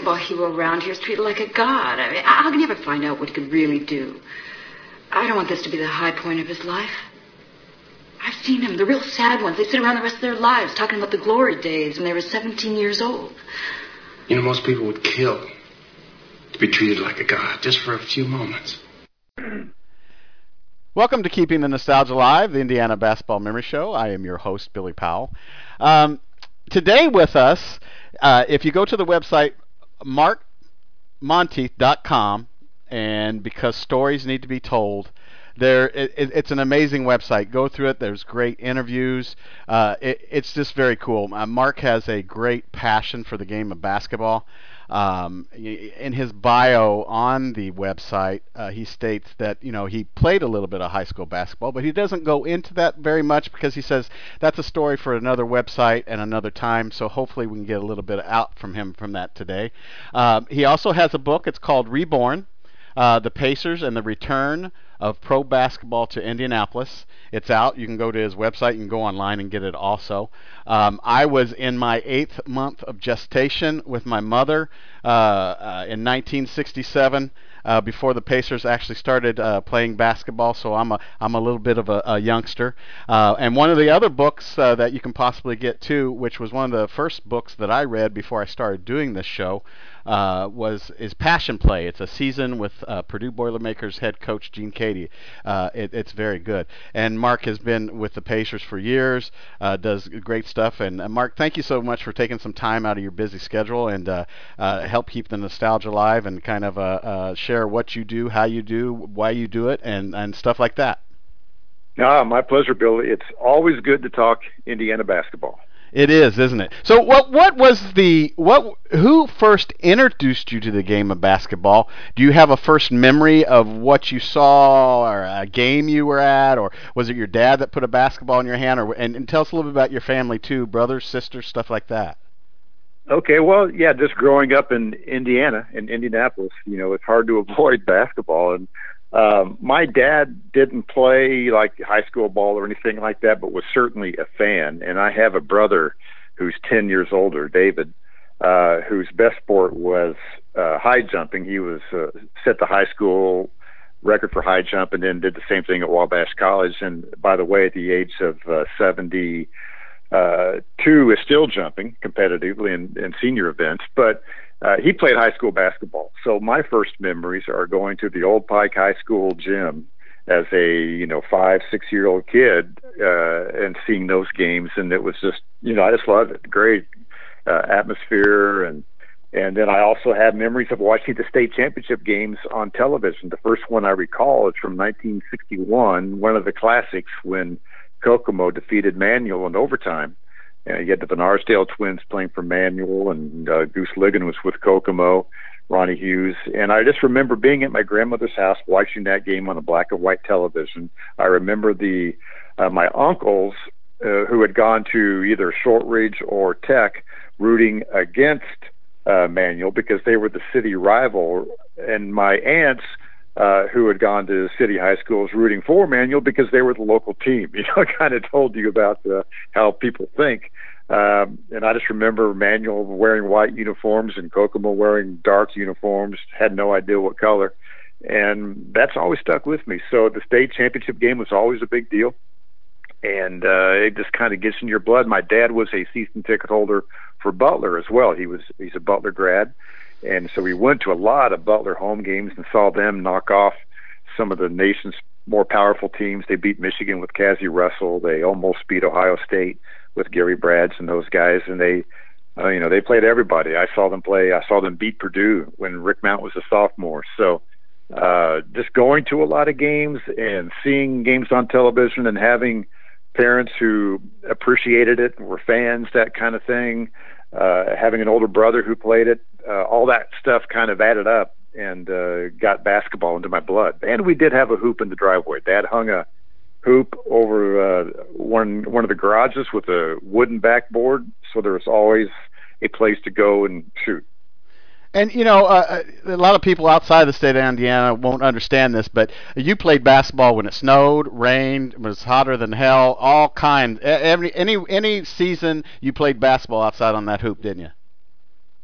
basketball hero around here is treated like a god. I mean, how can you ever find out what he could really do? I don't want this to be the high point of his life. I've seen them, the real sad ones. They sit around the rest of their lives talking about the glory days when they were 17 years old. You know, most people would kill to be treated like a god just for a few moments. Welcome to Keeping the Nostalgia Alive, the Indiana Basketball Memory Show. I am your host, Billy Powell. Um, today with us, uh, if you go to the website markmontieth.com, and because stories need to be told, there it, it's an amazing website. Go through it. There's great interviews. Uh, it, it's just very cool. Uh, Mark has a great passion for the game of basketball. Um, in his bio on the website, uh, he states that you know he played a little bit of high school basketball, but he doesn't go into that very much because he says that's a story for another website and another time. So hopefully we can get a little bit out from him from that today. Uh, he also has a book. It's called Reborn: uh, The Pacers and the Return of Pro Basketball to Indianapolis. It's out. You can go to his website. You can go online and get it also. Um, I was in my eighth month of gestation with my mother uh, uh, in 1967. Uh, before the Pacers actually started uh, playing basketball, so I'm a I'm a little bit of a, a youngster. Uh, and one of the other books uh, that you can possibly get too, which was one of the first books that I read before I started doing this show, uh, was is Passion Play. It's a season with uh, Purdue Boilermakers head coach Gene Keady. Uh, it, it's very good. And Mark has been with the Pacers for years, uh, does great stuff. And uh, Mark, thank you so much for taking some time out of your busy schedule and help keep the nostalgia alive and kind of share what you do, how you do, why you do it, and and stuff like that. Ah, my pleasure, Bill. It's always good to talk Indiana basketball. It is, isn't it? So what what was the what who first introduced you to the game of basketball? Do you have a first memory of what you saw or a game you were at or was it your dad that put a basketball in your hand or and, and tell us a little bit about your family too, brothers, sisters, stuff like that. Okay, well, yeah, just growing up in Indiana, in Indianapolis, you know, it's hard to avoid basketball and um, my dad didn't play like high school ball or anything like that, but was certainly a fan. And I have a brother who's 10 years older, David, uh, whose best sport was uh, high jumping. He was uh, set the high school record for high jump and then did the same thing at Wabash College. And by the way, at the age of uh, 72, uh, is still jumping competitively in, in senior events. But uh, he played high school basketball. So my first memories are going to the old Pike High School gym as a you know five six year old kid uh, and seeing those games, and it was just you know I just loved it. Great uh, atmosphere and. And then I also have memories of watching the state championship games on television. The first one I recall is from 1961, one of the classics when Kokomo defeated Manual in overtime. Uh, you had the Van Arsdale twins playing for Manual, and uh, Goose Ligon was with Kokomo, Ronnie Hughes. And I just remember being at my grandmother's house watching that game on a black and white television. I remember the uh, my uncles uh, who had gone to either Shortridge or Tech rooting against uh, Manual because they were the city rival, and my aunts uh, who had gone to city high schools rooting for Manual because they were the local team. You know, I kind of told you about uh, how people think. Um, and I just remember Manual wearing white uniforms and Kokomo wearing dark uniforms. Had no idea what color, and that's always stuck with me. So the state championship game was always a big deal, and uh, it just kind of gets in your blood. My dad was a season ticket holder for Butler as well. He was he's a Butler grad and so we went to a lot of Butler home games and saw them knock off some of the nation's more powerful teams. They beat Michigan with Cazzie Russell. They almost beat Ohio State with Gary Bradds and those guys. And they, uh, you know, they played everybody. I saw them play. I saw them beat Purdue when Rick Mount was a sophomore. So uh, just going to a lot of games and seeing games on television and having parents who appreciated it and were fans, that kind of thing. Uh, having an older brother who played it, uh, all that stuff kind of added up and uh, got basketball into my blood. And we did have a hoop in the driveway. Dad hung a hoop over uh, one one of the garages with a wooden backboard, so there was always a place to go and shoot. And you know, uh, uh, a lot of people outside the state of Indiana won't understand this, but you played basketball when it snowed, rained, was hotter than hell, all kinds. Every any any season you played basketball outside on that hoop, didn't you?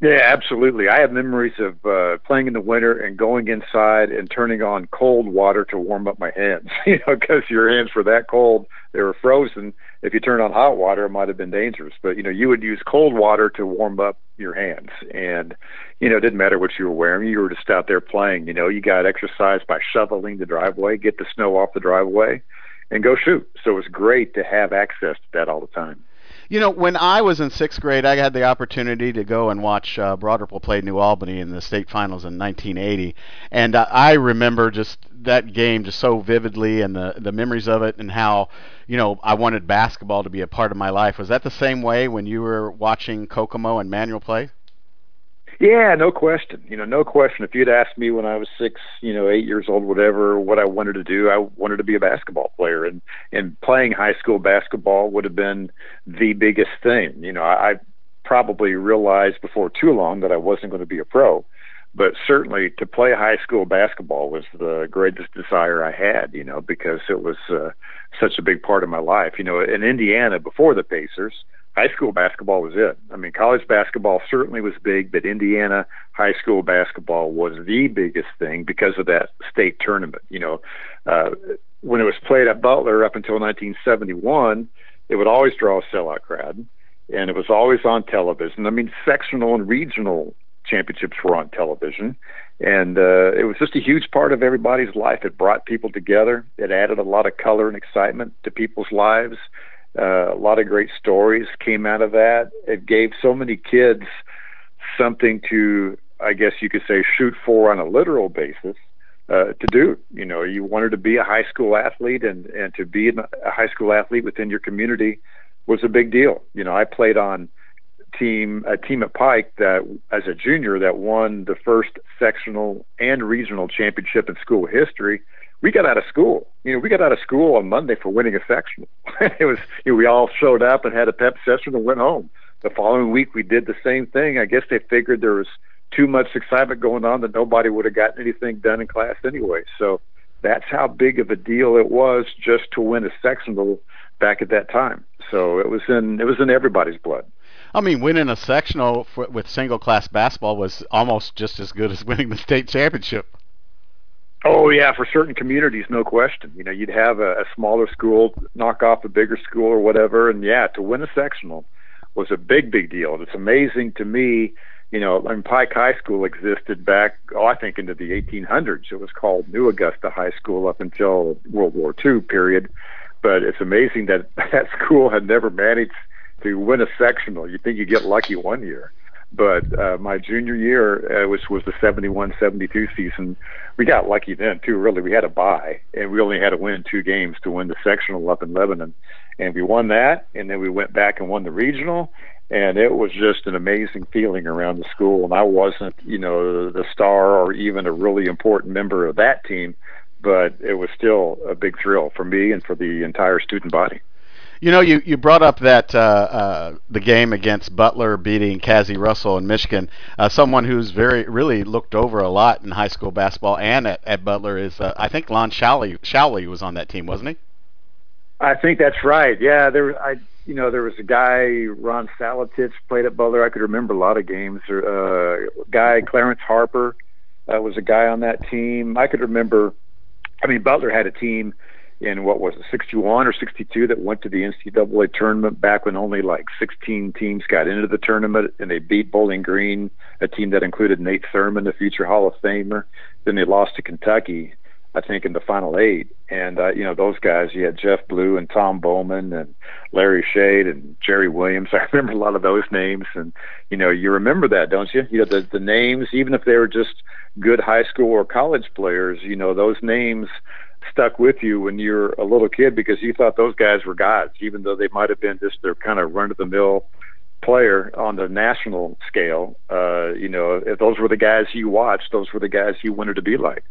Yeah, absolutely. I have memories of uh, playing in the winter and going inside and turning on cold water to warm up my hands. You know, because your hands were that cold, they were frozen. If you turned on hot water, it might have been dangerous. But you know, you would use cold water to warm up your hands, and you know, it didn't matter what you were wearing. You were just out there playing. You know, you got exercise by shoveling the driveway, get the snow off the driveway, and go shoot. So it was great to have access to that all the time. You know, when I was in sixth grade, I had the opportunity to go and watch uh, Broad Ripple play New Albany in the state finals in 1980, and uh, I remember just that game just so vividly and the the memories of it and how you know I wanted basketball to be a part of my life. Was that the same way when you were watching Kokomo and Manual play? Yeah, no question. You know, no question. If you'd asked me when I was six, you know, eight years old, whatever, what I wanted to do, I wanted to be a basketball player, and and playing high school basketball would have been the biggest thing. You know, I, I probably realized before too long that I wasn't going to be a pro, but certainly to play high school basketball was the greatest desire I had. You know, because it was uh, such a big part of my life. You know, in Indiana before the Pacers high school basketball was it. I mean, college basketball certainly was big, but Indiana high school basketball was the biggest thing because of that state tournament. You know, uh, when it was played at Butler up until 1971, it would always draw a sellout crowd, and it was always on television. I mean, sectional and regional championships were on television, and uh, it was just a huge part of everybody's life. It brought people together. It added a lot of color and excitement to people's lives. Uh, a lot of great stories came out of that. It gave so many kids something to, I guess you could say, shoot for on a literal basis uh, to do. You know, you wanted to be a high school athlete, and and to be a high school athlete within your community was a big deal. You know, I played on team a team at Pike that as a junior that won the first sectional and regional championship in school history we got out of school. You know, we got out of school on Monday for winning a sectional. it was you know, we all showed up and had a pep session and went home. The following week we did the same thing. I guess they figured there was too much excitement going on that nobody would have gotten anything done in class anyway. So that's how big of a deal it was just to win a sectional back at that time. So it was in it was in everybody's blood. I mean, winning a sectional for, with single class basketball was almost just as good as winning the state championship. Oh yeah, for certain communities, no question. You know, you'd have a, a smaller school knock off a bigger school or whatever, and yeah, to win a sectional was a big, big deal. It's amazing to me. You know, I mean, Pike High School existed back, oh, I think into the 1800s. It was called New Augusta High School up until World War II period. But it's amazing that that school had never managed to win a sectional. You think you get lucky one year. But uh, my junior year, uh, which was the 71-72 season, we got lucky then too. Really, we had a bye, and we only had to win two games to win the sectional up in Lebanon, and we won that. And then we went back and won the regional, and it was just an amazing feeling around the school. And I wasn't, you know, the star or even a really important member of that team, but it was still a big thrill for me and for the entire student body. You know, you, you brought up that uh, uh, the game against Butler beating Cazzie Russell in Michigan. Uh, someone who's very really looked over a lot in high school basketball and at, at Butler is uh, I think Lon Showley. Showley was on that team, wasn't he? I think that's right. Yeah, there I you know there was a guy Ron Salatich played at Butler. I could remember a lot of games. Uh, guy Clarence Harper uh, was a guy on that team. I could remember. I mean, Butler had a team in what was it, 61 or 62 that went to the NCAA tournament back when only like 16 teams got into the tournament and they beat Bowling Green, a team that included Nate Thurmond, a future Hall of Famer. Then they lost to Kentucky, I think, in the final eight. And, uh, you know, those guys, you had Jeff Blue and Tom Bowman and Larry Shade and Jerry Williams. I remember a lot of those names. And, you know, you remember that, don't you? You know, the, the names, even if they were just good high school or college players, you know, those names – stuck with you when you're a little kid because you thought those guys were gods, even though they might have been just their kind of run of the mill player on the national scale. Uh, you know, if those were the guys you watched, those were the guys you wanted to be like.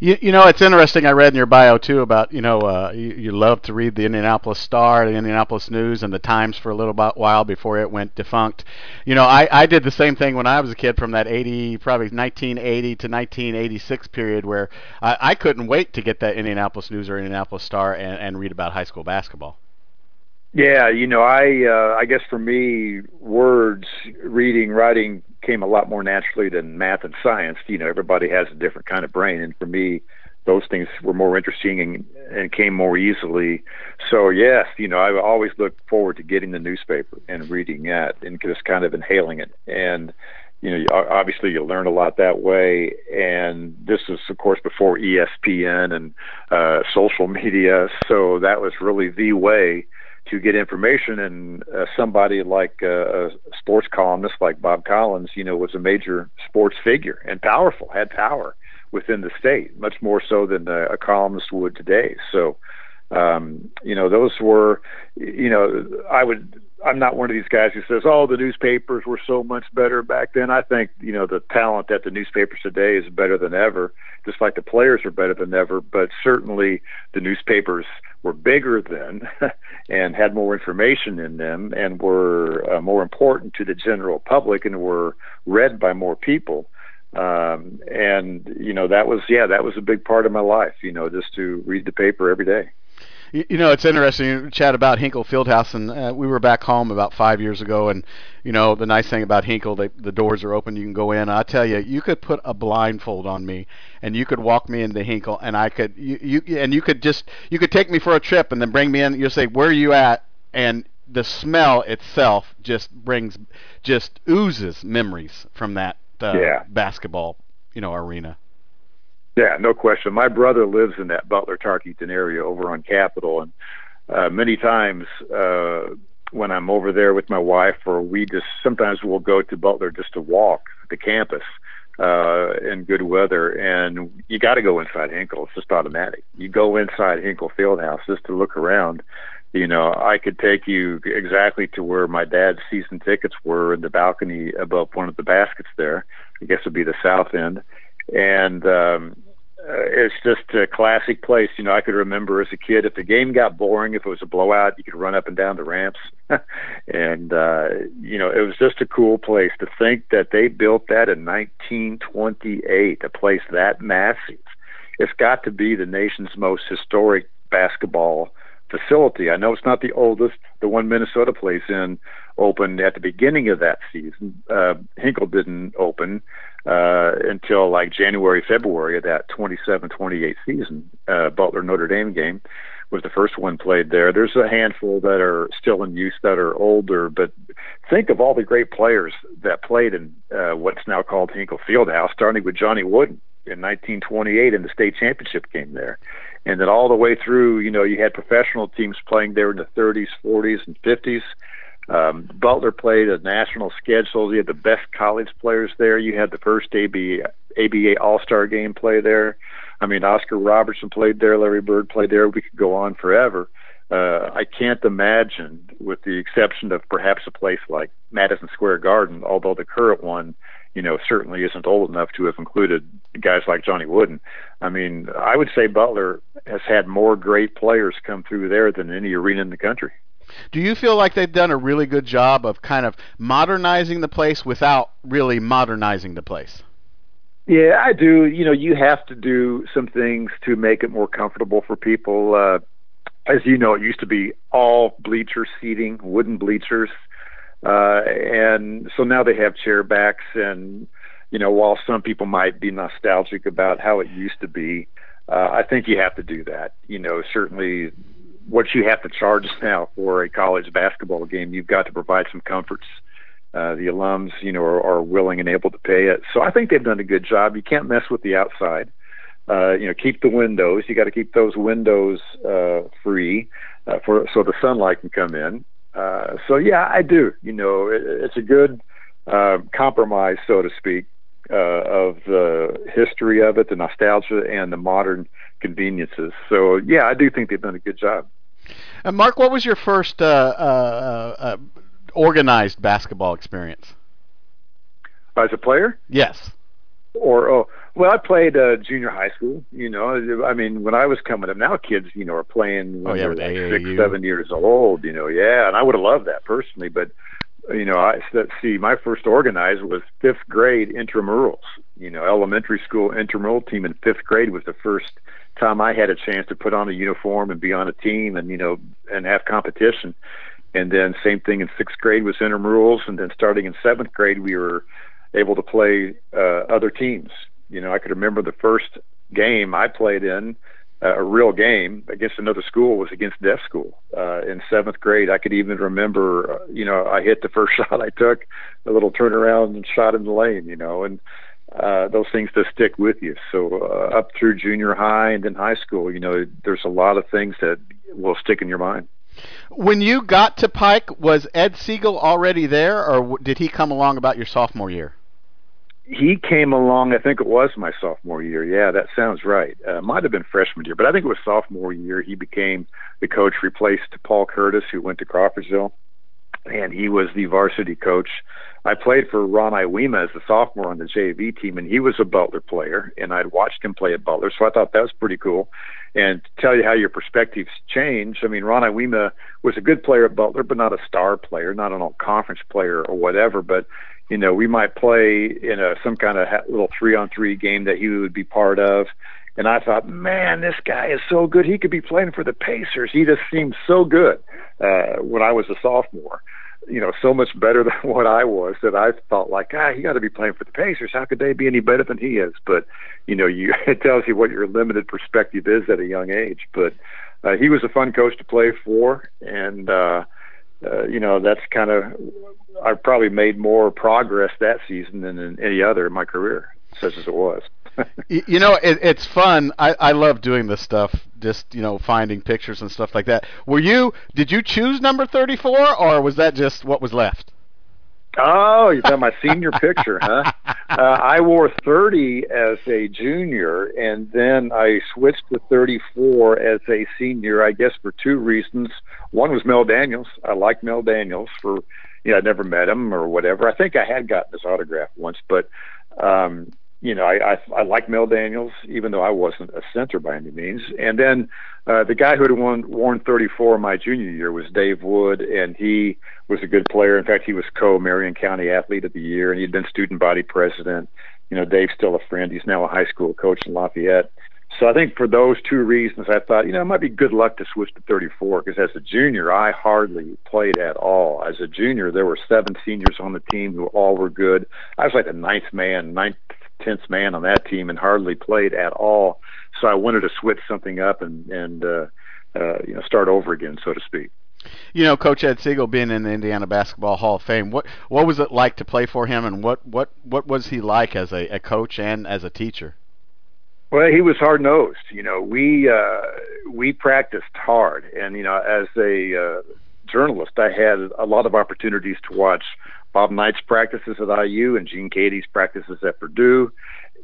You, you know, it's interesting. I read in your bio too about you know uh, you, you love to read the Indianapolis Star, the Indianapolis News, and the Times for a little while before it went defunct. You know, I, I did the same thing when I was a kid from that 80, probably 1980 to 1986 period where I, I couldn't wait to get that Indianapolis News or Indianapolis Star and, and read about high school basketball. Yeah, you know, I uh, I guess for me, words, reading, writing came a lot more naturally than math and science. You know, everybody has a different kind of brain, and for me, those things were more interesting and, and came more easily. So yes, you know, I always look forward to getting the newspaper and reading that and just kind of inhaling it. And you know, obviously you learn a lot that way. And this is, of course, before ESPN and uh, social media, so that was really the way to get information. And uh, somebody like uh, a sports columnist like Bob Collins, you know, was a major sports figure and powerful, had power within the state, much more so than a, a columnist would today. So, um, you know, those were, you know, I would. I'm not one of these guys who says, "Oh, the newspapers were so much better back then." I think you know the talent at the newspapers today is better than ever, just like the players are better than ever. But certainly, the newspapers were bigger then, and had more information in them, and were uh, more important to the general public, and were read by more people um, and you know that was yeah that was a big part of my life you know just to read the paper every day you, know it's interesting chat about hinkle fieldhouse and uh, we were back home about five years ago and you know the nice thing about hinkle they, the doors are open you can go in i tell you you could put a blindfold on me and you could walk me into hinkle and i could you, you and you could just you could take me for a trip and then bring me in you'll say where are you at and the smell itself just brings just oozes memories from that uh, yeah. basketball, you know, arena. Yeah, no question. My brother lives in that Butler Tarkington area over on Capitol, and uh, many times uh, when I'm over there with my wife, or we just sometimes we'll go to Butler just to walk the campus uh, in good weather, and you got to go inside Hinkle. It's just automatic. You go inside Hinkle Fieldhouse just to look around you know, I could take you exactly to where my dad's season tickets were in the balcony above one of the baskets there. I guess it'd be the south end. And um uh, it's just a classic place. You know, I could remember as a kid if the game got boring, if it was a blowout, you could run up and down the ramps. and uh you know, it was just a cool place to think that they built that in 1928, a place that massive. It's got to be the nation's most historic basketball facility. I know it's not the oldest. The one Minnesota plays in opened at the beginning of that season. Uh, Hinkle didn't open uh, until like January, February of that 27-28 season. Uh, Butler Notre Dame game was the first one played there. There's a handful that are still in use that are older, but think of all the great players that played in uh, what's now called Hinkle Fieldhouse, starting with Johnny Wooden in 1928 in the state championship game there and then all the way through, you know, you had professional teams playing there in the 30s, 40s, and 50s. Um, Butler played a national schedule. You had the best college players there. You had the first ABA, ABA All Star game play there. I mean, Oscar Robertson played there. Larry Bird played there. We could go on forever. Uh, I can't imagine, with the exception of perhaps a place like Madison Square Garden, although the current one you know, certainly isn't old enough to have included guys like Johnny Wooden. I mean, I would say Butler has had more great players come through there than any arena in the country. Do you feel like they've done a really good job of kind of modernizing the place without really modernizing the place? Yeah, I do. You know, you have to do some things to make it more comfortable for people. Uh, as you know, it used to be all bleacher seating, wooden bleachers. Uh, and so now they have chair backs and, you know, while some people might be nostalgic about how it used to be, uh, I think you have to do that. You know, certainly what you have to charge now for a college basketball game, you've got to provide some comforts. Uh, the alums, you know, are, are willing and able to pay it. So I think they've done a good job. You can't mess with the outside. Uh, you know, keep the windows. You got to keep those windows uh, free uh, for so the sunlight can come in. Uh, so yeah, I do. You know, it, it's a good uh, compromise, so to speak, uh, of the history of it, the nostalgia, and the modern conveniences. So yeah, I do think they've done a good job. And Mark, what was your first uh, uh, uh, organized basketball experience? As a player? Yes. Or oh, well, I played uh, junior high school. You know, I mean, when I was coming up, now kids, you know, are playing when oh, yeah, they're like six, seven years old. You know, yeah, and I would have loved that personally, but you know, I let's see, my first organized was fifth grade intramurals. You know, elementary school intramural team in fifth grade was the first time I had a chance to put on a uniform and be on a team and you know and have competition. And then same thing in sixth grade was intramurals, and then starting in seventh grade we were able to play uh, other teams. You know, I could remember the first game I played in a real game against another school was against deaf school uh, in seventh grade. I could even remember, uh, you know, I hit the first shot I took, a little turnaround and shot in the lane, you know, and uh, those things just stick with you. So uh, up through junior high and then high school, you know, there's a lot of things that will stick in your mind. When you got to Pike, was Ed Siegel already there, or did he come along about your sophomore year? He came along. I think it was my sophomore year. Yeah, that sounds right. Uh, might have been freshman year, but I think it was sophomore year. He became the coach, replaced Paul Curtis, who went to Crawfordsville, and he was the varsity coach. I played for Ron Iwema as a sophomore on the JV team, and he was a Butler player, and I'd watched him play at Butler, so I thought that was pretty cool. And to tell you how your perspectives change, I mean, Ron Iwema was a good player at Butler, but not a star player, not an all conference player or whatever. But you know, we might play in a some kind of little three on three game that he would be part of. And I thought, man, this guy is so good. He could be playing for the Pacers. He just seemed so good uh, when I was a sophomore. You know, so much better than what I was that I felt like, ah, he got to be playing for the Pacers. How could they be any better than he is? But you know, you it tells you what your limited perspective is at a young age. But uh, he was a fun coach to play for, and uh, uh, you know, that's kind of I probably made more progress that season than in any other in my career, such as it was. you know, it, it's fun. I, I love doing this stuff. Just you know, finding pictures and stuff like that. Were you? Did you choose number thirty-four, or was that just what was left? Oh, you got my senior picture, huh? Uh, I wore 30 as a junior, and then I switched to 34 as a senior. I guess for two reasons. One was Mel Daniels. I liked Mel Daniels for, you know, I'd never met him or whatever. I think I had gotten his autograph once, but um, you know, I, I, I like Mel Daniels, even though I wasn't a center by any means. And then uh, the guy who had won, worn 34 my junior year was Dave Wood, and he was a good player. In fact, he was co-Marion County Athlete of the Year, and he'd been student body president. You know, Dave's still a friend. He's now a high school coach in Lafayette. So I think for those two reasons, I thought, you know, it might be good luck to switch to 34 because as a junior, I hardly played at all. As a junior, there were seven seniors on the team who all were good. I was like the ninth man, ninth, tenth man on that team and hardly played at all. So I wanted to switch something up and and uh, uh, you know start over again, so to speak. You know, Coach Ed Siegel being in the Indiana Basketball Hall of Fame, what what was it like to play for him, and what what what was he like as a, a coach and as a teacher? Well, he was hard nosed. You know, we uh, we practiced hard, and you know, as a uh, journalist, I had a lot of opportunities to watch Bob Knight's practices at IU and Gene Keady's practices at Purdue.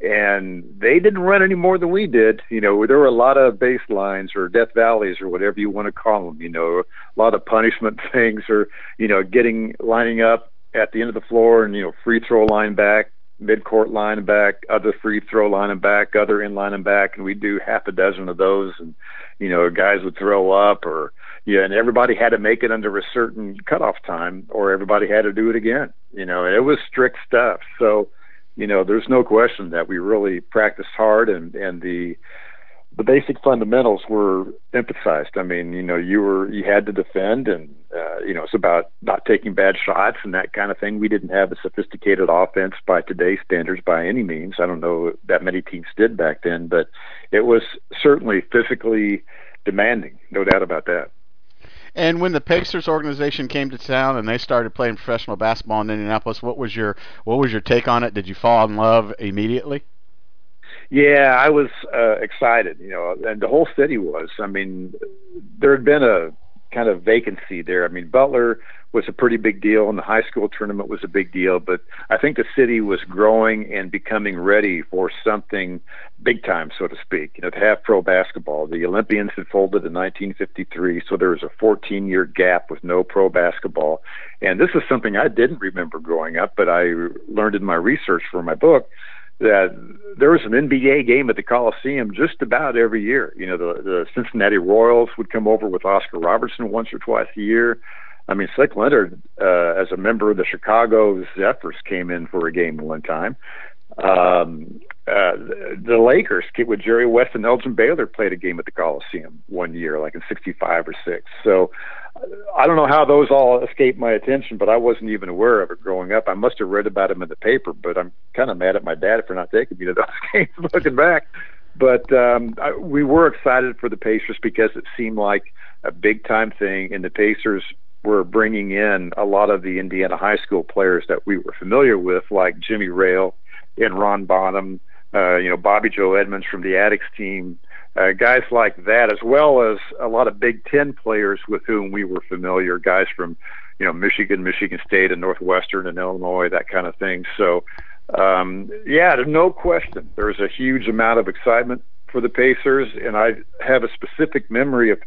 And they didn't run any more than we did. You know, there were a lot of baselines or death valleys or whatever you want to call them. You know, a lot of punishment things or, you know, getting, lining up at the end of the floor and, you know, free throw line back, mid-court line back, other free throw line back, other in line and back. And we'd do half a dozen of those. And, you know, guys would throw up or, yeah, and everybody had to make it under a certain cutoff time, or everybody had to do it again. You know, it was strict stuff. So, you know, there's no question that we really practiced hard, and and the the basic fundamentals were emphasized. I mean, you know, you were you had to defend, and uh, you know, it's about not taking bad shots and that kind of thing. We didn't have a sophisticated offense by today's standards by any means. I don't know that many teams did back then, but it was certainly physically demanding, no doubt about that. And when the Pacers organization came to town and they started playing professional basketball in Indianapolis, what was your what was your take on it? Did you fall in love immediately? Yeah, I was uh, excited, you know, and the whole city was. I mean, there had been a kind of vacancy there. I mean, Butler was a pretty big deal, and the high school tournament was a big deal. But I think the city was growing and becoming ready for something big time, so to speak. You know, to have pro basketball. The Olympians had folded in 1953, so there was a 14-year gap with no pro basketball. And this is something I didn't remember growing up, but I learned in my research for my book that there was an NBA game at the Coliseum just about every year. You know, the, the Cincinnati Royals would come over with Oscar Robertson once or twice a year. I mean, Slick Leonard, uh, as a member of the Chicago Zephyrs, came in for a game one time. Um, uh, the Lakers with Jerry West and Elgin Baylor played a game at the Coliseum one year, like in '65 or '6. So I don't know how those all escaped my attention, but I wasn't even aware of it growing up. I must have read about them in the paper, but I'm kind of mad at my dad for not taking me to those games. Looking back, but um, I, we were excited for the Pacers because it seemed like a big time thing, and the Pacers were bringing in a lot of the Indiana high school players that we were familiar with, like Jimmy Rayl and Ron Bonham, uh, you know, Bobby Joe Edmonds from the Attucks team, uh, guys like that, as well as a lot of Big Ten players with whom we were familiar, guys from, you know, Michigan, Michigan State, and Northwestern, and Illinois, that kind of thing. So, um, yeah, there's no question. There's a huge amount of excitement for the Pacers, and I have a specific memory of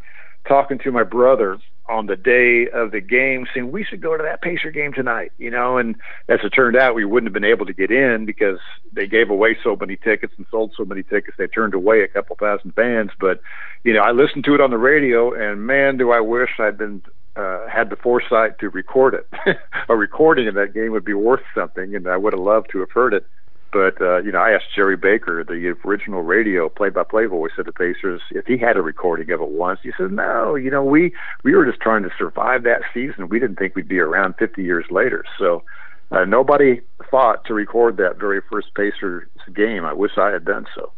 talking to my brother on the day of the game saying we should go to that Pacer game tonight, you know, and as it turned out we wouldn't have been able to get in because they gave away so many tickets and sold so many tickets they turned away a couple thousand fans, but you know, I listened to it on the radio and man do I wish I'd been uh, had the foresight to record it. a recording of that game would be worth something and I would have loved to have heard it. But uh, you know, I asked Jerry Baker, the original radio play-by-play voice of the Pacers, if he had a recording of it once. He said, "No, you know, we we were just trying to survive that season. We didn't think we'd be around 50 years later." So uh, nobody thought to record that very first Pacers game. I wish I had done so.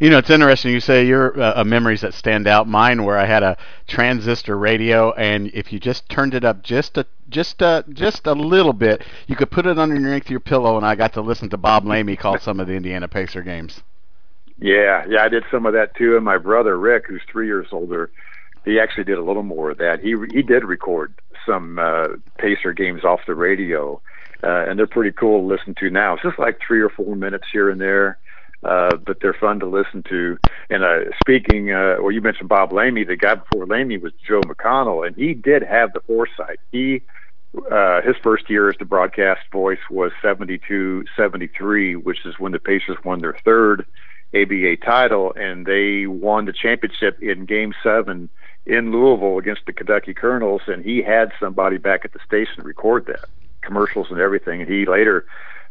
You know, it's interesting. You say your uh, uh, memories that stand out. Mine, where I had a transistor radio, and if you just turned it up just a just a just a little bit, you could put it underneath your pillow, and I got to listen to Bob Lamey call some of the Indiana Pacer games. Yeah, yeah, I did some of that too. And my brother Rick, who's three years older, he actually did a little more of that. He he did record some uh, Pacer games off the radio, uh, and they're pretty cool to listen to now. It's just like three or four minutes here and there uh, but they're fun to listen to. And uh, speaking, uh, well, you mentioned Bob Lamey. The guy before Lamey was Joe McConnell, and he did have the foresight. He uh, his first year as the broadcast voice was 72 73, which is when the Pacers won their third ABA title, and they won the championship in Game Seven in Louisville against the Kentucky Colonels. And he had somebody back at the station record that commercials and everything. And he later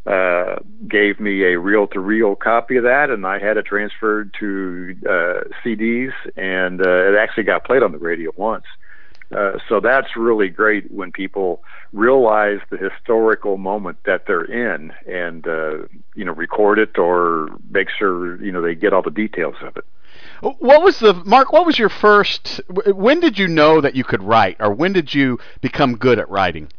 uh, gave me a reel to reel copy of that, and I had it transferred to uh, CDs, and uh, it actually got played on the radio once. Uh, so that's really great when people realize the historical moment that they're in, and uh, you know, record it or make sure you know they get all the details of it. What was the Mark? What was your first? When did you know that you could write, or when did you become good at writing?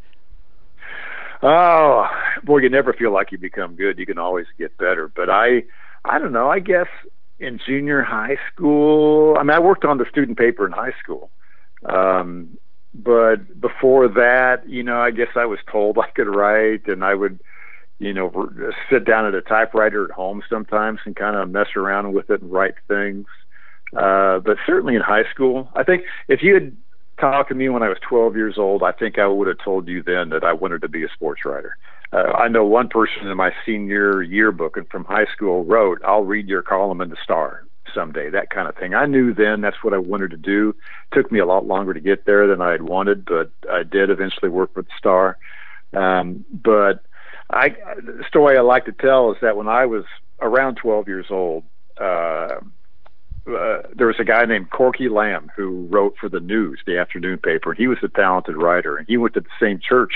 Oh, boy, you never feel like you become good. You can always get better. But I, I don't know. I guess in junior high school, I mean, I worked on the student paper in high school. Um, but before that, you know, I guess I was told I could write, and I would, you know, sit down at a typewriter at home sometimes and kind of mess around with it and write things. Uh, but certainly in high school, I think if you had talked to me when I was 12 years old, I think I would have told you then that I wanted to be a sports writer. Uh, I know one person in my senior yearbook and from high school wrote, "I'll read your column in the Star someday." That kind of thing. I knew then that's what I wanted to do. It took me a lot longer to get there than I had wanted, but I did eventually work with the Star. Um, but I, the story I like to tell is that when I was around 12 years old. Uh, uh, there was a guy named Corky Lamb who wrote for the News, the afternoon paper. He was a talented writer, and he went to the same church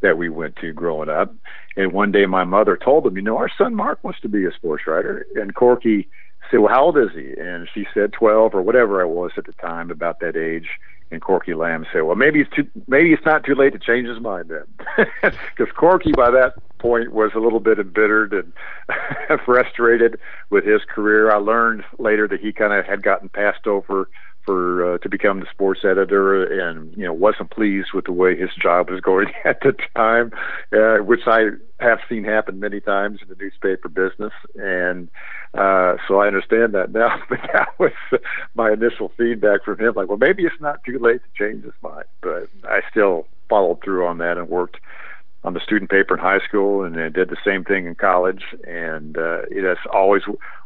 that we went to growing up. And one day, my mother told him, "You know, our son Mark wants to be a sports writer." And Corky said, "Well, how old is he?" And she said, 12 or whatever I was at the time, about that age. And Corky Lamb said, "Well, maybe it's too, maybe it's not too late to change his mind then," because Corky by that point was a little bit embittered and frustrated with his career. I learned later that he kind of had gotten passed over for uh, to become the sports editor, and you know wasn't pleased with the way his job was going at the time, uh, which I have seen happen many times in the newspaper business, and uh, so I understand that now. But that was my initial feedback from him, like, well, maybe it's not too late to change his mind, but I still followed through on that and worked on the student paper in high school and I did the same thing in college and uh that's always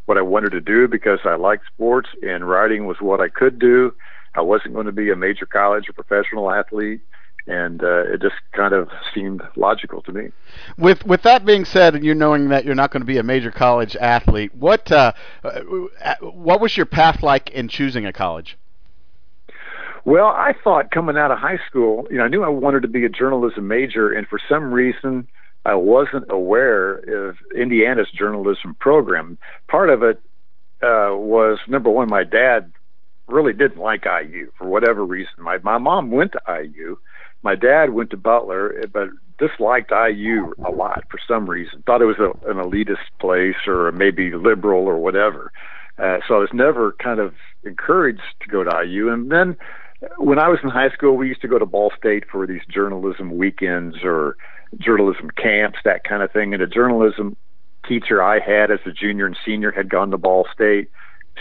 what I wanted to do because I liked sports and writing was what I could do. I wasn't going to be a major college or professional athlete and uh, it just kind of seemed logical to me. With with that being said, and you knowing that you're not going to be a major college athlete, what uh, uh, what was your path like in choosing a college? Well, I thought coming out of high school, you know, I knew I wanted to be a journalism major, and for some reason, I wasn't aware of Indiana's journalism program. Part of it uh, was number one, my dad really didn't like IU for whatever reason. My my mom went to IU, my dad went to Butler, but disliked IU a lot for some reason. Thought it was a, an elitist place or maybe liberal or whatever. Uh, so I was never kind of encouraged to go to IU. And then when I was in high school, we used to go to Ball State for these journalism weekends or journalism camps, that kind of thing. And a journalism teacher I had as a junior and senior had gone to Ball State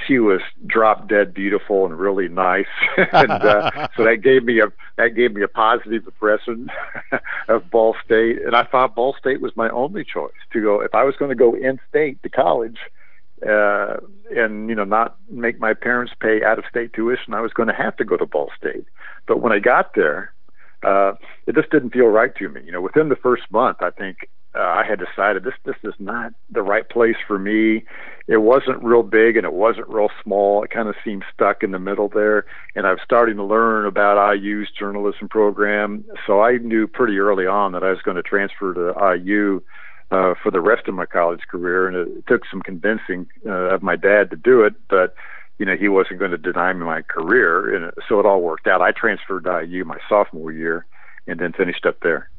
she was drop dead beautiful and really nice, and uh, so that gave me a that gave me a positive impression of Ball State. And I thought Ball State was my only choice to go if I was going to go in state to college, uh, and you know not make my parents pay out of state tuition. I was going to have to go to Ball State. But when I got there, uh, it just didn't feel right to me. You know, within the first month, I think uh, I had decided this this is not the right place for me. It wasn't real big and it wasn't real small. It kind of seemed stuck in the middle there. And I was starting to learn about IU's journalism program, so I knew pretty early on that I was going to transfer to IU uh, for the rest of my college career. And it took some convincing uh, of my dad to do it, but you know he wasn't going to deny me my career, and so it all worked out. I transferred to IU my sophomore year, and then finished up there.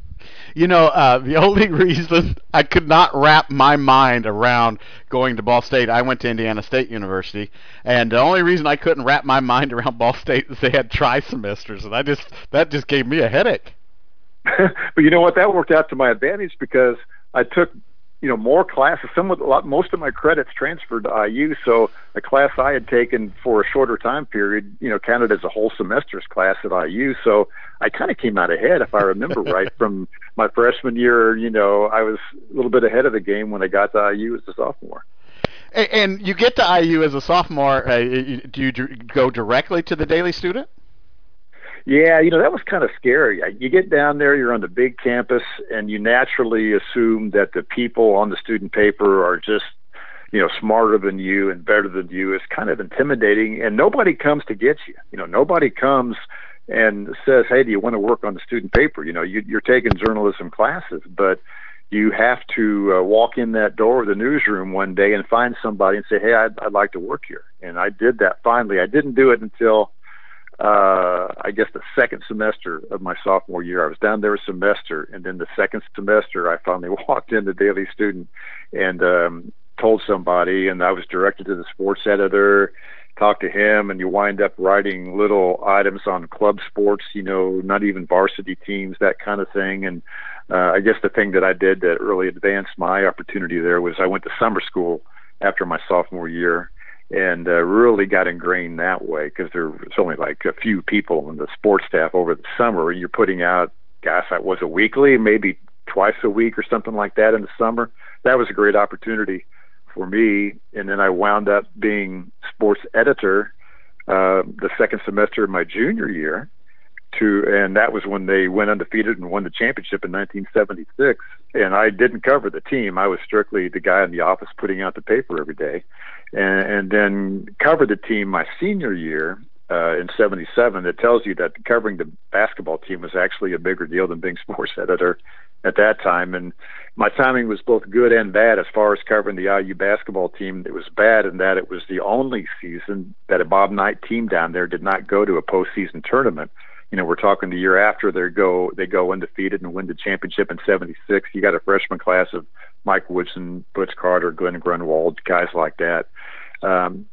You know, uh, the only reason I could not wrap my mind around going to Ball State, I went to Indiana State University, and the only reason I couldn't wrap my mind around Ball State is they had tri semesters, and I just that just gave me a headache. but you know what? That worked out to my advantage because I took you know more classes. Some of a lot, most of my credits transferred to IU, so a class I had taken for a shorter time period, you know, counted as a whole semester's class at IU. So I kind of came out ahead, if I remember right, from my freshman year. You know, I was a little bit ahead of the game when I got to IU as a sophomore. And you get to IU as a sophomore. Uh, do you go directly to the Daily Student? Yeah, you know, that was kind of scary. You get down there, you're on the big campus, and you naturally assume that the people on the student paper are just, you know, smarter than you and better than you. It's kind of intimidating, and nobody comes to get you. You know, nobody comes and says, "Hey, do you want to work on the student paper?" You know, you, you're taking journalism classes, but you have to uh, walk in that door of the newsroom one day and find somebody and say, "Hey, I'd, I'd like to work here." And I did that finally. I didn't do it until uh, I guess the second semester of my sophomore year. I was down there a semester, and then the second semester, I finally walked in the Daily Student and um, told somebody, and I was directed to the sports editor. Talked to him, and you wind up writing little items on club sports, you know, not even varsity teams, that kind of thing. And uh, I guess the thing that I did that really advanced my opportunity there was I went to summer school after my sophomore year and uh, really got ingrained that way because there was only like a few people in the sports staff over the summer. You're putting out, gosh, that was a weekly, maybe twice a week or something like that in the summer. That was a great opportunity for me. And then I wound up being sports editor uh, the second semester of my junior year. To and that was when they went undefeated and won the championship in 1976. And I didn't cover the team; I was strictly the guy in the office putting out the paper every day and, and then covered the team my senior year uh, in 77 that tells you that covering the basketball team was actually a bigger deal than being sports editor at that time. And my timing was both good and bad as far as covering the IU basketball team. It was bad in that it was the only season that a Bob Knight team down there did not go to a postseason tournament. You know, we're talking the year after they go they go undefeated and win the championship in '76. You got a freshman class of Mike Woodson, Butch Carter, Glenn Grunwald, guys like that. Um,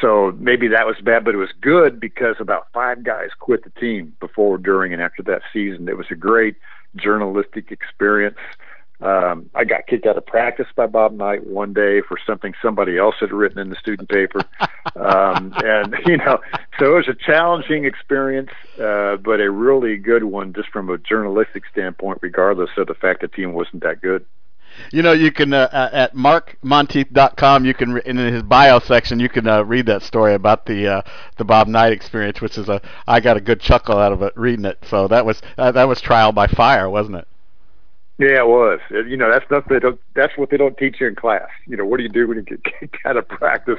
so maybe that was bad, but it was good because about five guys quit the team before, during, and after that season. It was a great journalistic experience. Um, I got kicked out of practice by Bob Knight one day for something somebody else had written in the student paper. um, and, you know, so it was a challenging experience, uh, but a really good one just from a journalistic standpoint, regardless of the fact the team wasn't that good. You know, you can uh, uh at markmontieth.com. You can in his bio section you can uh, read that story about the uh, the Bob Knight experience, which is a I got a good chuckle out of it reading it. So that was uh, that was trial by fire, wasn't it? Yeah, it was. You know, that's stuff they don't. That's what they don't teach you in class. You know, what do you do when you get, get kind of practice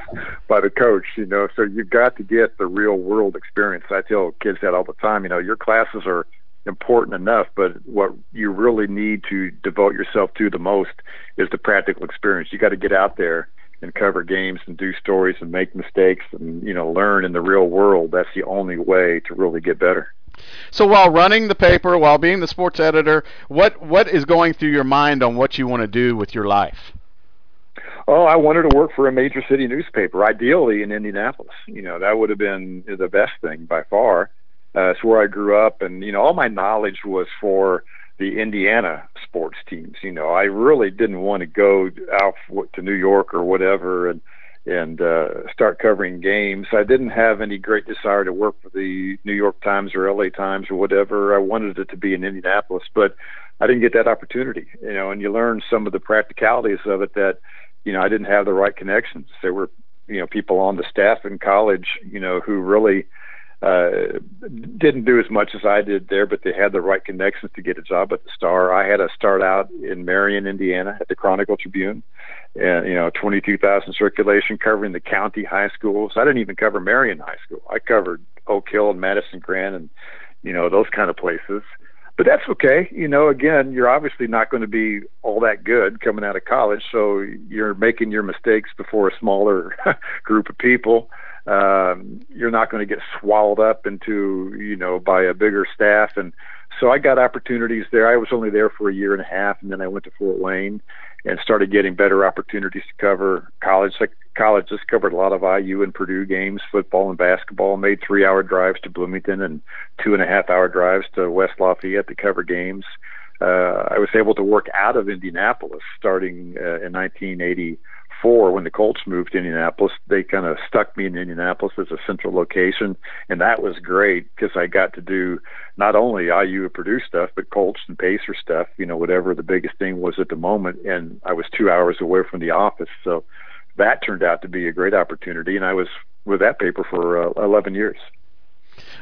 by the coach? You know, so you've got to get the real world experience. I tell kids that all the time. You know, your classes are important enough, but what you really need to devote yourself to the most is the practical experience. You got to get out there and cover games and do stories and make mistakes and you know learn in the real world. That's the only way to really get better. So while running the paper, while being the sports editor, what what is going through your mind on what you want to do with your life? Oh, I wanted to work for a major city newspaper, ideally in Indianapolis. You know, that would have been the best thing by far. Uh, it's where I grew up, and you know, all my knowledge was for the Indiana sports teams. You know, I really didn't want to go out to New York or whatever, and and uh, start covering games. I didn't have any great desire to work for the New York Times or LA Times or whatever. I wanted it to be in Indianapolis, but I didn't get that opportunity. You know, and you learn some of the practicalities of it that, you know, I didn't have the right connections. There were, you know, people on the staff in college, you know, who really uh, didn't do as much as I did there, but they had the right connections to get a job at the Star. I had to start out in Marion, Indiana, at the Chronicle Tribune, and you know, 22,000 circulation covering the county high schools. I didn't even cover Marion High School. I covered Oak Hill and Madison Grant, and you know, those kind of places. But that's okay. You know, again, you're obviously not going to be all that good coming out of college, so you're making your mistakes before a smaller group of people um, you're not going to get swallowed up into you know by a bigger staff and so I got opportunities there. I was only there for a year and a half, and then I went to Fort Wayne and started getting better opportunities to cover college. Like college, just covered a lot of IU and Purdue games, football and basketball. Made three-hour drives to Bloomington and two and a half-hour drives to West Lafayette to cover games. Uh, I was able to work out of Indianapolis starting uh, in 1980 four, when the Colts moved to Indianapolis, they kind of stuck me in Indianapolis as a central location, and that was great because I got to do not only IU Purdue stuff, but Colts and Pacer stuff. You know, whatever the biggest thing was at the moment, and I was two hours away from the office, so that turned out to be a great opportunity, and I was with that paper for uh, 11 years.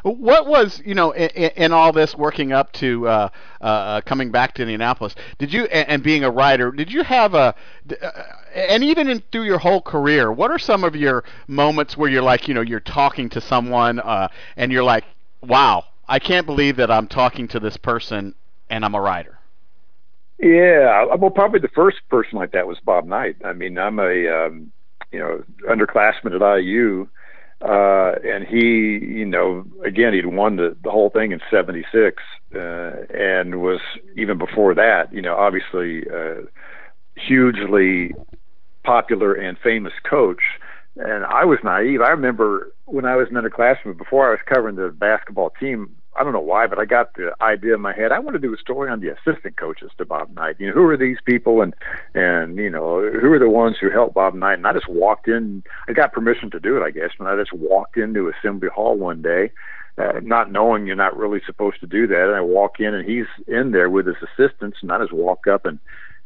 What was you know in, in all this working up to uh, uh, coming back to Indianapolis? Did you and, and, being a writer? Did you have a uh, and even in, through your whole career? What are some of your moments where you're like you know you're talking to someone uh, and you're like, wow, I can't believe that I'm talking to this person and I'm a writer. Yeah, well, probably the first person like that was Bob Knight. I mean, I'm a um, you know underclassman at IU uh, and he, you know, again, he'd won the, the whole thing in 76, uh, and was even before that, you know, obviously, uh, hugely popular and famous coach. And I was naive. I remember when I was an underclassman, before I was covering the basketball team, I don't know why, but I got the idea in my head. I want to do a story on the assistant coaches to Bob Knight. You know, who are these people, and and you know, who are the ones who helped Bob Knight? And I just walked in. I got permission to do it, I guess, and I just walked into Assembly Hall one day, uh, not knowing you're not really supposed to do that. And I walk in, and he's in there with his assistants, and I just walk up and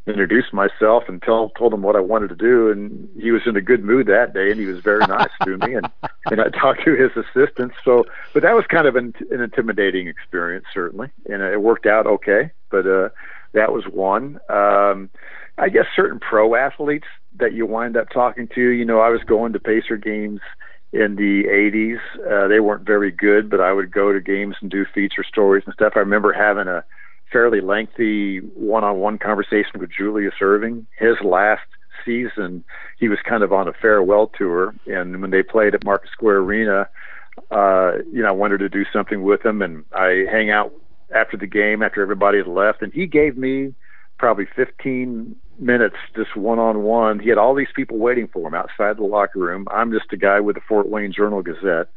introduced myself and tell, told him what I wanted to do, and he was in a good mood that day, and he was very nice to me, and and I talked to his assistants. So, but that was kind of an, an intimidating experience, certainly, and it worked out okay. But uh, that was one. Um, I guess certain pro athletes that you wind up talking to. You know, I was going to Pacer games in the 80s. Uh, they weren't very good, but I would go to games and do feature stories and stuff. I remember having a fairly lengthy one-on-one conversation with Julius Erving. His last season, he was kind of on a farewell tour, and when they played at Market Square Arena, uh, you know, I wanted to do something with him, and I hang out after the game after everybody had left, and he gave me probably 15 minutes just one-on-one. He had all these people waiting for him outside the locker room. I'm just a guy with the Fort Wayne Journal Gazette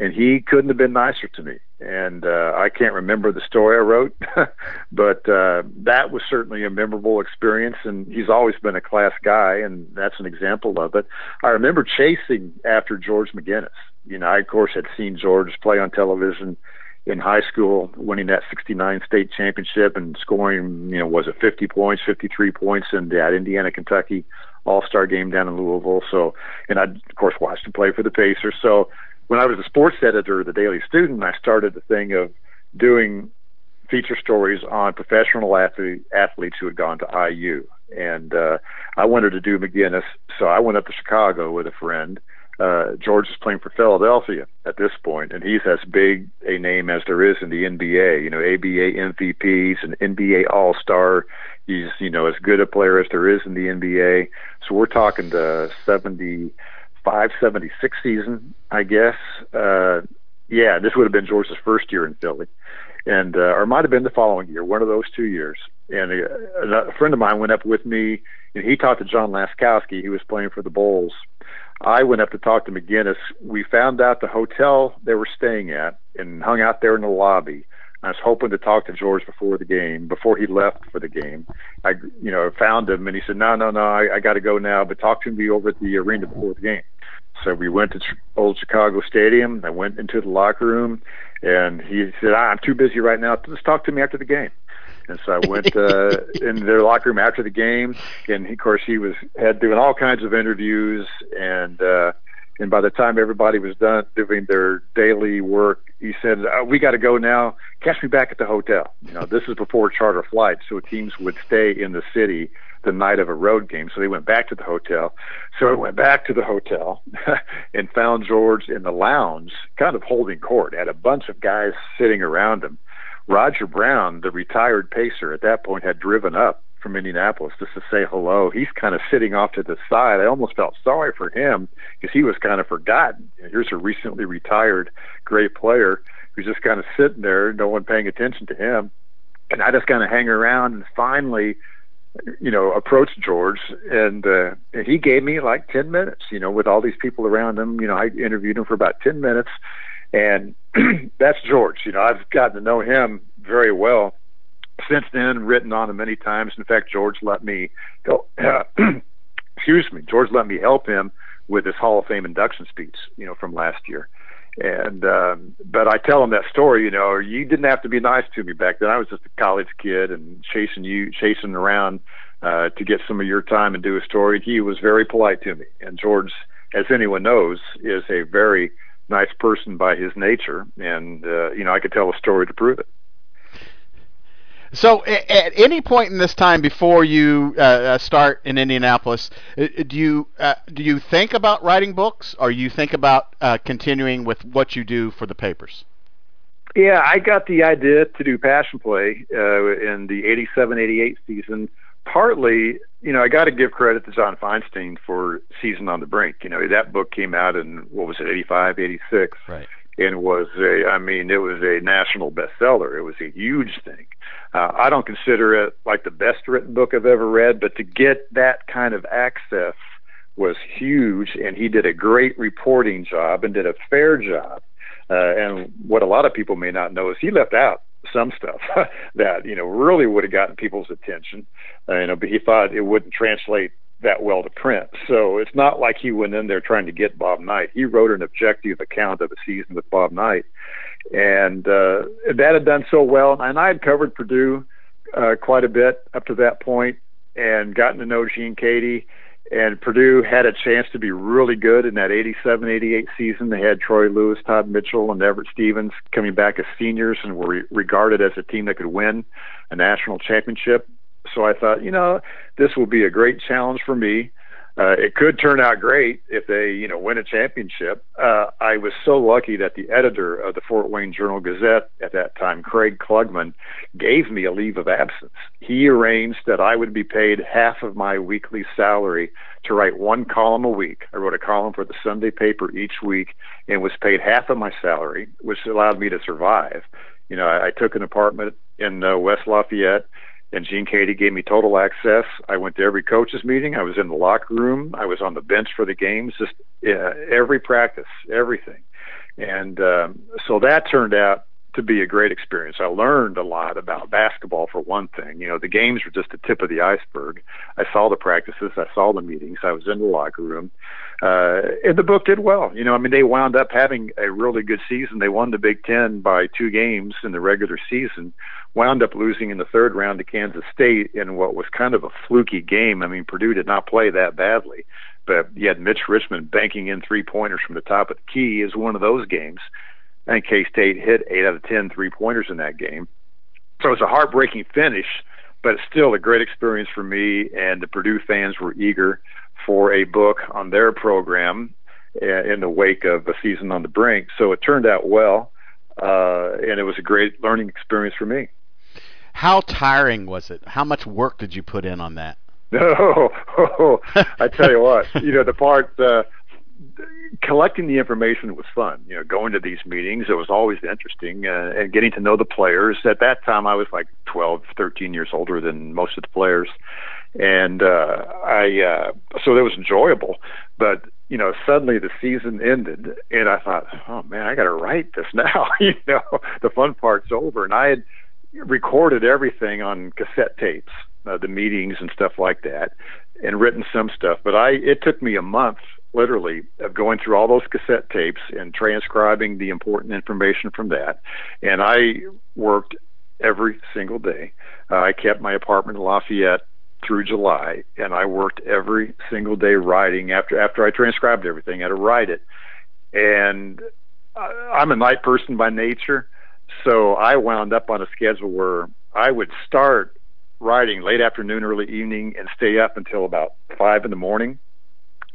and he couldn't have been nicer to me. And uh, I can't remember the story I wrote, but uh, that was certainly a memorable experience. And he's always been a class guy, and that's an example of it. I remember chasing after George McGinnis. You know, I of course had seen George play on television in high school, winning that 69 state championship and scoring, you know, was it 50 points, 53 points in that Indiana Kentucky All Star game down in Louisville. So, and I, of course, watched him play for the Pacers. So, when I was a sports editor of the Daily Student, I started the thing of doing feature stories on professional athlete, athletes who had gone to IU. And uh, I wanted to do McGinnis, so I went up to Chicago with a friend uh, George is playing for Philadelphia at this point, and he's as big a name as there is in the NBA. You know, ABA MVP, he's an NBA All Star. He's you know as good a player as there is in the NBA. So we're talking the seventy-five, seventy-six season, I guess. Uh, yeah, this would have been George's first year in Philly, and uh, or might have been the following year, one of those two years. And a, a friend of mine went up with me, and he talked to John Laskowski. He was playing for the Bulls I went up to talk to McGinnis. We found out the hotel they were staying at and hung out there in the lobby. I was hoping to talk to George before the game, before he left for the game. I, you know, found him and he said, "No, no, no, I, I got to go now, but talk to me over at the arena before the game." So we went to old Chicago Stadium. I went into the locker room, and he said, ah, "I'm too busy right now. Just talk to me after the game." And so I went uh, in their locker room after the game, and of course he was had doing all kinds of interviews, and uh, and by the time everybody was done doing their daily work, he said, uh, "We got to go now. Catch me back at the hotel." You know, this is before charter flights, so teams would stay in the city the night of a road game. So they went back to the hotel. So I went back to the hotel and found George in the lounge, kind of holding court. Had a bunch of guys sitting around him Roger Brown, the retired pacer at that point, had driven up from Indianapolis just to say hello. He's kind of sitting off to the side. I almost felt sorry for him because he was kind of forgotten. Here's a recently retired great player who's just kind of sitting there, no one paying attention to him. And I just kind of hang around and finally, you know, approached George and, uh, and he gave me like 10 minutes, you know, with all these people around him. You know, I interviewed him for about 10 minutes and that's George. You know, I've gotten to know him very well since then. Written on him many times. In fact, George let me go. Excuse me. George let me help him with his Hall of Fame induction speech. You know, from last year. And um, but I tell him that story. You know, you didn't have to be nice to me back then. I was just a college kid and chasing you, chasing around uh, to get some of your time and do a story. He was very polite to me. And George, as anyone knows, is a very nice person by his nature, and uh, you know I could tell a story to prove it. So, at any point in this time before you uh, uh, start in Indianapolis, uh, do you uh, do you think about writing books, or you think about uh, continuing with what you do for the papers? Yeah, I got the idea to do Passion Play uh, in the '87-'88 season partly, you know, I got to give credit to John Feinstein for Season on the Brink. You know, that book came out in what was it, 85, 86. Right. And was a, I mean, it was a national bestseller. It was a huge thing. Uh, I don't consider it like the best written book I've ever read, but to get that kind of access was huge. And he did a great reporting job and did a fair job. Uh, and what a lot of people may not know is he left out some stuff that you know really would have gotten people's attention. Uh, you know, but he thought it wouldn't translate that well to print. So it's not like he went in there trying to get Bob Knight. He wrote an objective account of a season with Bob Knight, and uh, that had done so well. And I had covered Purdue uh, quite a bit up to that point, and gotten to know Gene Keady and Purdue had a chance to be really good in that 87 88 season. They had Troy Lewis, Todd Mitchell, and Everett Stevens coming back as seniors and were re- regarded as a team that could win a national championship. So I thought, you know, this will be a great challenge for me uh, it could turn out great if they, you know, win a championship. Uh, I was so lucky that the editor of the Fort Wayne Journal Gazette at that time, Craig Klugman, gave me a leave of absence. He arranged that I would be paid half of my weekly salary to write one column a week. I wrote a column for the Sunday paper each week and was paid half of my salary, which allowed me to survive. You know, I, I took an apartment in uh, West Lafayette and Gene Keady gave me total access. I went to every coaches meeting. I was in the locker room. I was on the bench for the games. Just uh, every practice, everything. And um, so that turned out to be a great experience. I learned a lot about basketball for one thing. You know, the games were just the tip of the iceberg. I saw the practices, I saw the meetings, I was in the locker room. Uh, and the book did well. You know, I mean, they wound up having a really good season. They won the Big Ten by two games in the regular season, wound up losing in the third round to Kansas State in what was kind of a fluky game. I mean, Purdue did not play that badly, but you had Mitch Richmond banking in three pointers from the top of the key is one of those games and K State hit eight out of ten three pointers in that game. So it was a heartbreaking finish, but it's still a great experience for me. And the Purdue fans were eager for a book on their program uh, in the wake of a season on the brink. So it turned out well, uh, and it was a great learning experience for me. How tiring was it? How much work did you put in on that? No, oh, I tell you what, you know the part. Uh, collecting the information was fun. You know, going to these meetings, it was always interesting, uh, and getting to know the players. At that time, I was like 12, 13 years older than most of the players, and uh, I uh, so it was enjoyable. But you know, suddenly the season ended, and I thought, oh man, I got to write this now. you know, the fun part's over, and I had recorded everything on cassette tapes, uh, the meetings and stuff like that, and written some stuff. But I, it took me a month literally of going through all those cassette tapes and transcribing the important information from that. And I worked every single day. Uh, I kept my apartment in Lafayette through July, and I worked every single day writing. After after I transcribed everything, I had to write it. And I'm a night person by nature, so I wound up on a schedule where I would start writing late afternoon, early evening, and stay up until about five in the morning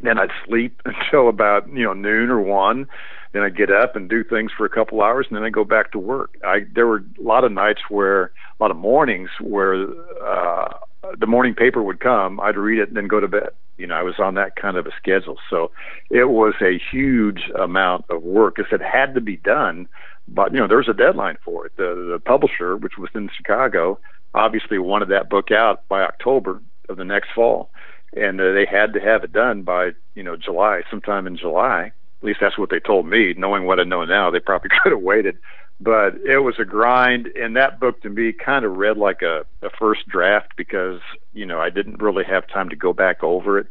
then I'd sleep until about you know noon or one. Then I'd get up and do things for a couple hours, and then I'd go back to work. I there were a lot of nights where a lot of mornings where uh, the morning paper would come. I'd read it and then go to bed. You know, I was on that kind of a schedule, so it was a huge amount of work. If it had to be done, but you know, there was a deadline for it. The the publisher, which was in Chicago, obviously wanted that book out by October of the next fall and uh, they had to have it done by you know July, sometime in July. At least that's what they told me. Knowing what I know now, they probably could have waited, but it was a grind. And that book to me kind of read like a, a first draft because you know I didn't really have time to go back over it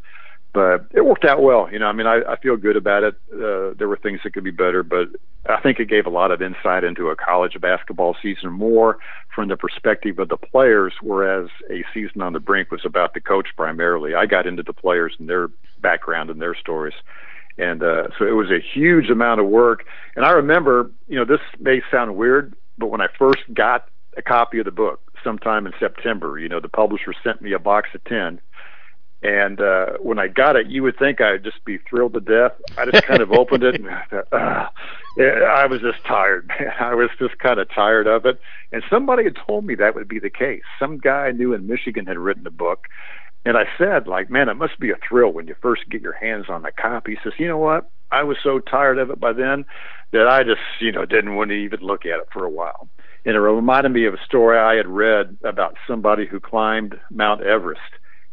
but it worked out well. You know, I mean, I, I feel good about it. Uh, there were things that could be better, but I think it gave a lot of insight into a college basketball season more from the perspective of the players, whereas a season on the brink was about the coach primarily. I got into the players and their background and their stories. And uh, so it was a huge amount of work. And I remember, you know, this may sound weird, but when I first got a copy of the book sometime in September, you know, the publisher sent me a box of 10 and uh, when I got it, you would think I'd just be thrilled to death. I just kind of opened it, and uh, I was just tired. I was just kind of tired of it. And somebody had told me that would be the case. Some guy I knew in Michigan had written a book, and I said, like, man, it must be a thrill when you first get your hands on the copy. He says, you know what? I was so tired of it by then that I just, you know, didn't want to even look at it for a while. And it reminded me of a story I had read about somebody who climbed Mount Everest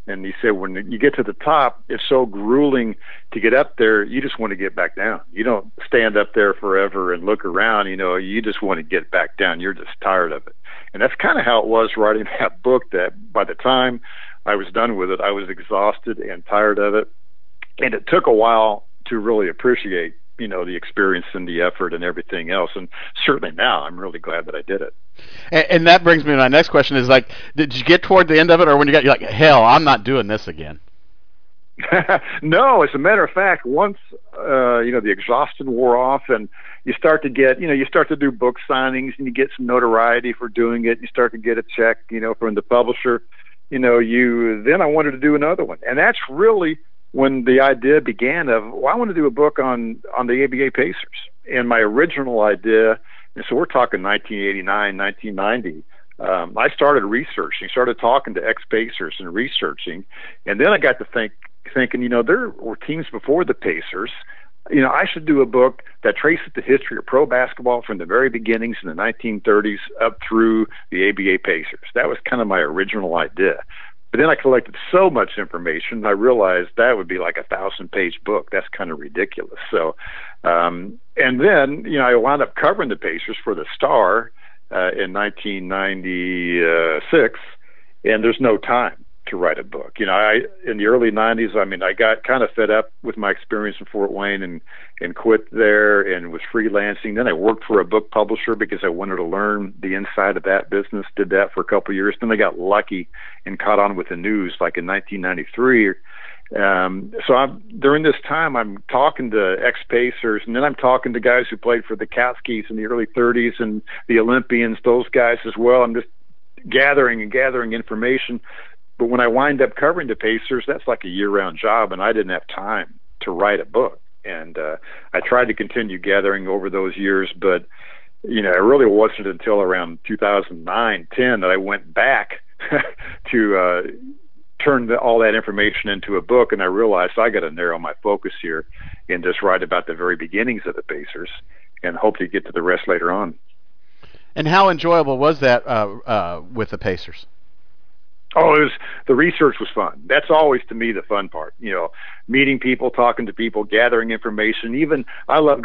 and he said, when you get to the top, it's so grueling to get up there, you just want to get back down. You don't stand up there forever and look around. You know, you just want to get back down. You're just tired of it. And that's kind of how it was writing that book. That by the time I was done with it, I was exhausted and tired of it. And it took a while to really appreciate you know the experience and the effort and everything else. And certainly now i'm really glad that i did it. And, and that brings me to my next question is like did you get toward the end of it? Or when you got you're like hell i'm not doing this again. No as a matter of fact once uh you know the exhaustion wore off and you start to get you know you start to do book signings and you get some notoriety for doing it you start to get a check you know from the publisher you know you then i wanted to do another one. And that's really when the idea began of well, I want to do a book on on the ABA Pacers. And my original idea, and so we're talking 1989, 1990. Um, I started researching, started talking to ex Pacers and researching, and then I got to think thinking, you know, there were teams before the Pacers. You know, I should do a book that traces the history of pro basketball from the very beginnings in the 1930s up through the ABA Pacers. That was kind of my original idea. But then I collected so much information, I realized that would be like a thousand page book. That's kind of ridiculous. So, um, and then, you know, I wound up covering the Pacers for the Star uh, in 1996, and there's no time to write a book. You know, I in the early '90s, I mean, I got kind of fed up with my experience in Fort Wayne and and quit there and was freelancing. Then I worked for a book publisher because I wanted to learn the inside of that business. Did that for a couple of years. Then I got lucky and caught on with the news, like in 1993. Um, so I'm during this time I'm talking to ex Pacers, and then I'm talking to guys who played for the Kautskys in the early 30s and the Olympians, those guys as well. I'm just gathering and gathering information but when I wind up covering the Pacers, that's like a year-round job, and I didn't have time to write a book. And uh, I tried to continue gathering over those years, but you know, it really wasn't until around 2009, 10 that I went back to uh, turn the, all that information into a book, and I realized I got to narrow my focus here and just write about the very beginnings of the Pacers, and hope to get to the rest later on. And how enjoyable was that uh, uh, with the Pacers? Oh, it was the research was fun. That's always to me the fun part. You know, meeting people, talking to people, gathering information. Even I love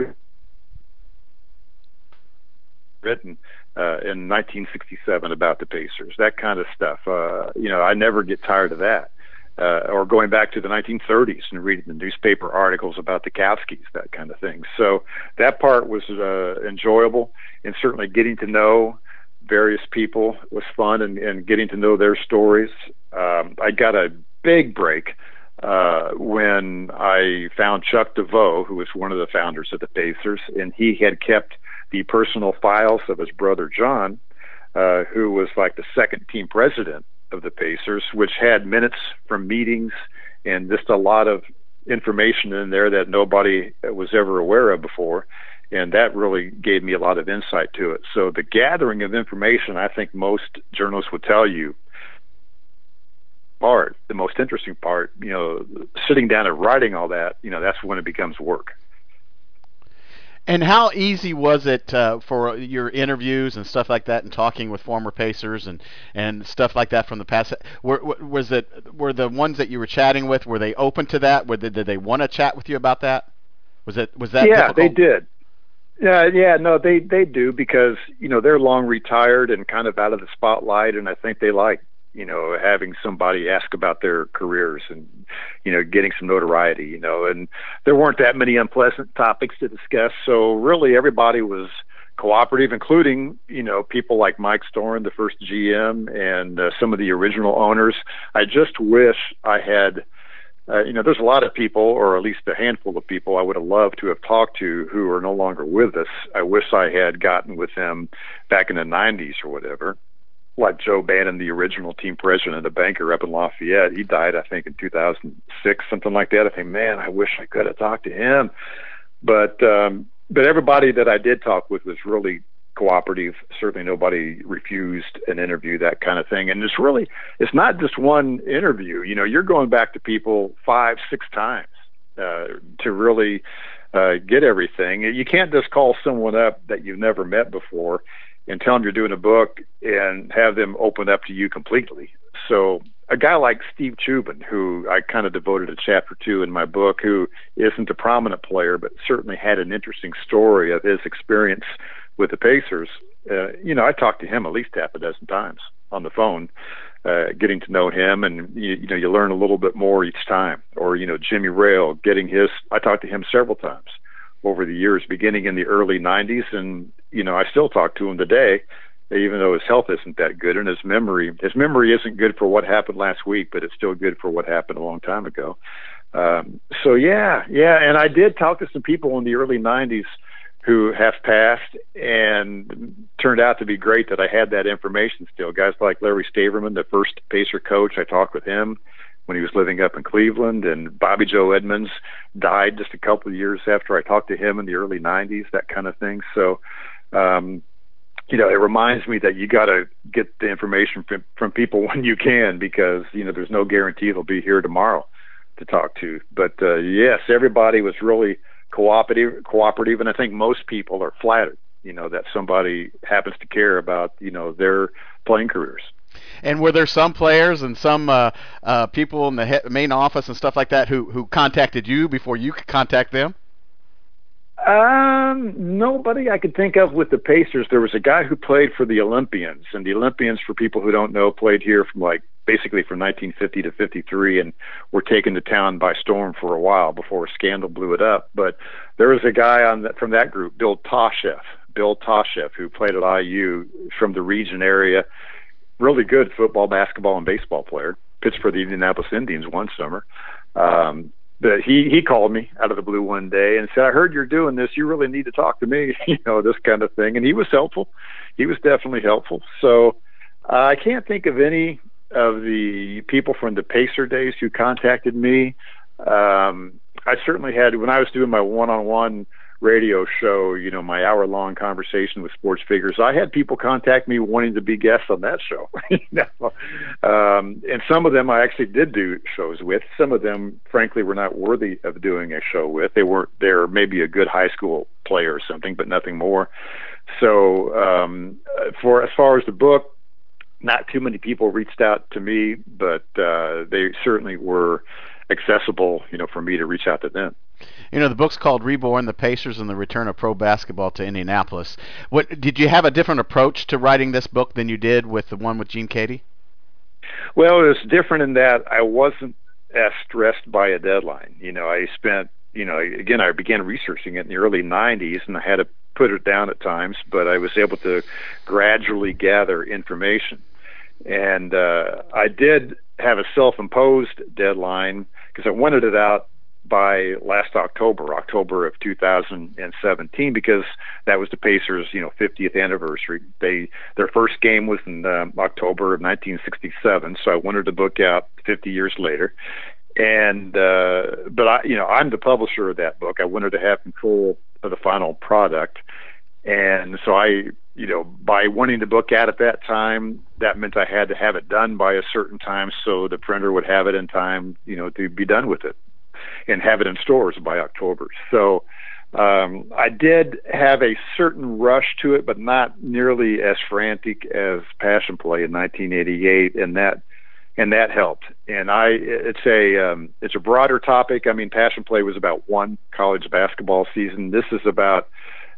written uh, in 1967 about the Pacers. That kind of stuff. Uh, you know, I never get tired of that. Uh, or going back to the 1930s and reading the newspaper articles about the Kautskys, that kind of thing. So that part was uh, enjoyable, and certainly getting to know various people was fun and, and getting to know their stories. Um, I got a big break uh, when I found Chuck DeVoe, who was one of the founders of the Pacers, and he had kept the personal files of his brother John, uh, who was like the second team president of the Pacers, which had minutes from meetings and just a lot of information in there that nobody was ever aware of before and that really gave me a lot of insight to it. So the gathering of information, I think most journalists would tell you, part, the most interesting part, you know, sitting down and writing all that, you know, that's when it becomes work. And how easy was it uh, for your interviews and stuff like that, and talking with former Pacers and, and stuff like that from the past? Were, was it were the ones that you were chatting with were they open to that? Were they, did they want to chat with you about that? Was it was that? Yeah, difficult? they did. Yeah, yeah, no, they they do because you know they're long retired and kind of out of the spotlight, and I think they like you know having somebody ask about their careers and you know getting some notoriety, you know, and there weren't that many unpleasant topics to discuss, so really everybody was cooperative, including you know people like Mike Storen, the first GM, and uh, some of the original owners. I just wish I had uh, you know, there's a lot of people, or at least a handful of people, I would have loved to have talked to who are no longer with us. I wish I had gotten with them back in the 90s or whatever. Like Joe Bannon, the original team president, a banker up in Lafayette. He died, I think, in 2006, something like that. I think, man, I wish I could have talked to him. But um, but everybody that I did talk with was really cooperative. Certainly, nobody refused an interview, that kind of thing. And it's really, it's not just one interview. You know, you're going back to people five, six times uh, to really uh, get everything. You can't just call someone up that you've never met before and tell them you're doing a book and have them open up to you completely. So a guy like Steve Chubin, who I kind of devoted a chapter to in my book, who isn't a prominent player, but certainly had an interesting story of his experience with the Pacers, uh, you know, I talked to him at least half a dozen times on the phone, uh, getting to know him, and you, you know, you learn a little bit more each time. Or you know, Jimmy Rayl, getting his. I talked to him several times over the years, beginning in the early '90s, and you know, I still talk to him today, even though his health isn't that good, and his memory, his memory isn't good for what happened last week, but it's still good for what happened a long time ago. Um, so yeah, yeah, and I did talk to some people in the early '90s who have passed and turned out to be great that I had that information still. Guys like Larry Staverman, the first Pacer coach, I talked with him when he was living up in Cleveland, and Bobby Joe Edmonds died just a couple of years after I talked to him in the early 90s, that kind of thing. So, um, you know, it reminds me that you got to get the information from, from people when you can because, you know, there's no guarantee they'll be here tomorrow to talk to. But uh, yes, everybody was really cooperative, cooperative, and I think most people are flattered, you know, that somebody happens to care about, you know, their playing careers. And were there some players and some uh, uh, people in the he- main office and stuff like that who who contacted you before you could contact them? Um, nobody I could think of with the Pacers. There was a guy who played for the Olympians, and the Olympians, for people who don't know, played here from like basically from 1950 to 53, and were taken to town by storm for a while before a scandal blew it up. But there was a guy on that, from that group, Bill Tosheff, Bill Tosheff, who played at IU from the region area. Really good football, basketball, and baseball player. Pitched for the Indianapolis Indians one summer. Um, but he he called me out of the blue one day and said, "I heard you're doing this. You really need to talk to me." you know, this kind of thing. And he was helpful. He was definitely helpful. So uh, I can't think of any of the people from the Pacer days who contacted me. Um, I certainly had when I was doing my one-on-one radio show, you know, my hour long conversation with sports figures, I had people contact me wanting to be guests on that show. you know? um, and some of them I actually did do shows with. Some of them, frankly, were not worthy of doing a show with. They weren't, they're maybe a good high school player or something, but nothing more. So, um, for as far as the book, not too many people reached out to me, but uh, they certainly were accessible, you know, for me to reach out to them. You know, the book's called Reborn: The Pacers and the Return of Pro Basketball to Indianapolis. What did you have a different approach to writing this book than you did with the one with Gene Keady? Well, it was different in that I wasn't as stressed by a deadline. You know, I spent, you know, again, I began researching it in the early 90s and I had to put it down at times, but I was able to gradually gather information. And uh, I did have a self imposed deadline because I wanted it out by last October, October of 2017, because that was the Pacers, you know, 50th anniversary. They their first game was in um, October of 1967, so I wanted to book out 50 years later. And uh, but I, you know, I'm the publisher of that book. I wanted to have control of the final product, and so I, you know, by wanting the book out at that time, that meant I had to have it done by a certain time so the printer would have it in time, you know, to be done with it and have it in stores by October. So um, I did have a certain rush to it, but not nearly as frantic as Passion Play in 1988, and that and that helped. And I, it's a um, it's a broader topic. I mean, Passion Play was about one college basketball season. This is about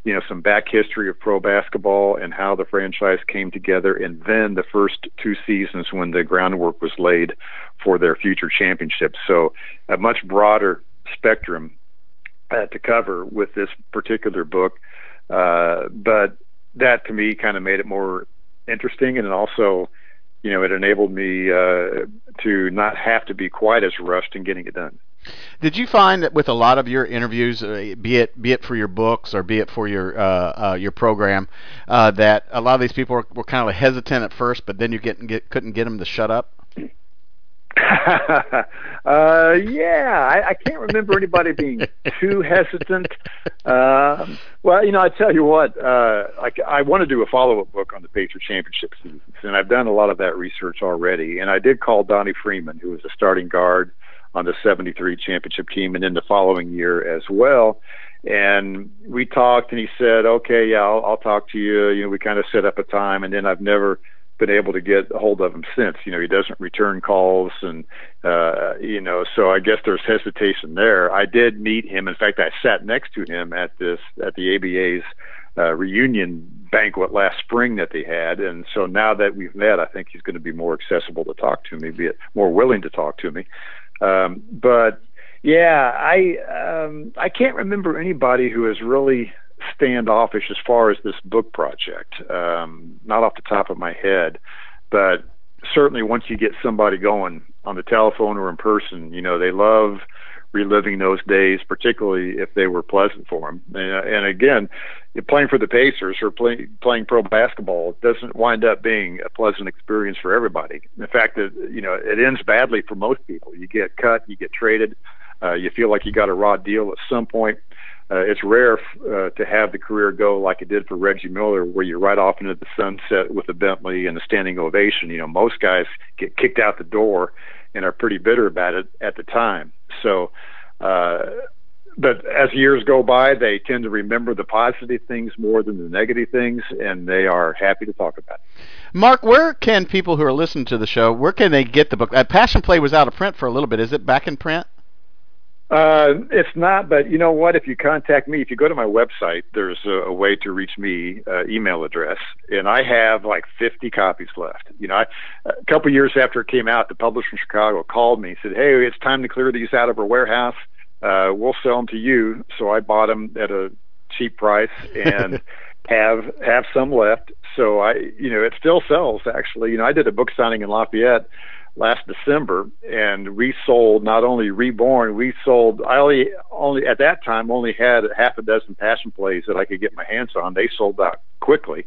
you know some back history of pro basketball and how the franchise came together, and then the first two seasons when the groundwork was laid for their future championships. So a much broader spectrum uh, to cover with this particular book, uh, but that to me kind of made it more interesting, and also. You know, it enabled me uh, to not have to be quite as rushed in getting it done. Did you find that with a lot of your interviews, uh, be it be it for your books or be it for your uh, uh, your program, uh, that a lot of these people were, were kind of hesitant at first, but then you get, get couldn't get them to shut up? uh, yeah, I, I can't remember anybody being too hesitant. Uh, well, you know, I tell you what, uh, I, I want to do a follow-up book on the Patriot Championship seasons, and I've done a lot of that research already. And I did call Donnie Freeman, who was a starting guard on the 73 championship team and in the following year as well. And we talked and he said, okay, yeah, I'll, I'll talk to you. You know, we kind of set up a time and then I've never been able to get a hold of him since. You know, he doesn't return calls and, uh, you know, so I guess there's hesitation there. I did meet him. In fact, I sat next to him at this, at the ABA's, uh, reunion banquet last spring that they had. And so now that we've met, I think he's going to be more accessible to talk to me, be it more willing to talk to me. Um, but yeah, I um, I can't remember anybody who has really standoffish as far as this book project. Um, not off the top of my head, but certainly once you get somebody going on the telephone or in person, you know they love reliving those days, particularly if they were pleasant for them. And, and again, playing for the Pacers or play, playing pro basketball doesn't wind up being a pleasant experience for everybody. In fact, it, you know, it ends badly for most people. You get cut, you get traded, uh, you feel like you got a raw deal at some point. Uh, it's rare uh, to have the career go like it did for Reggie Miller, where you ride off into the sunset with a Bentley and a standing ovation. You know, most guys get kicked out the door and are pretty bitter about it at the time. So, uh, but as years go by, they tend to remember the positive things more than the negative things, and they are happy to talk about it. Mark, where can people who are listening to the show, where can they get the book? Uh, Passion Play was out of print for a little bit. Is it back in print? Uh, it's not, but you know what? If you contact me, if you go to my website, there's a, a way to reach me, uh, email address, and I have like 50 copies left. You know, I, a couple years after it came out, the publisher in Chicago called me and said, "Hey, it's time to clear these out of our warehouse. Uh, we'll sell them to you." So I bought them at a cheap price and have have some left. So I, you know, it still sells. Actually, you know, I did a book signing in Lafayette last December, and we sold not only Reborn, we sold. I only only at that time only had half a dozen passion plays that I could get my hands on. They sold out quickly.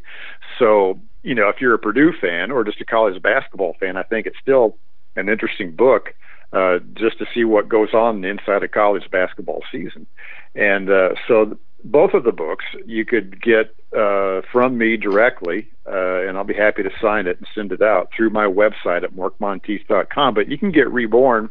So you know, if you're a Purdue fan or just a college basketball fan, I think it's still an interesting book. Uh, just to see what goes on inside a college basketball season, and uh, so both of the books you could get uh, from me directly, uh, and I'll be happy to sign it and send it out through my website at markmontieth.com. But you can get Reborn,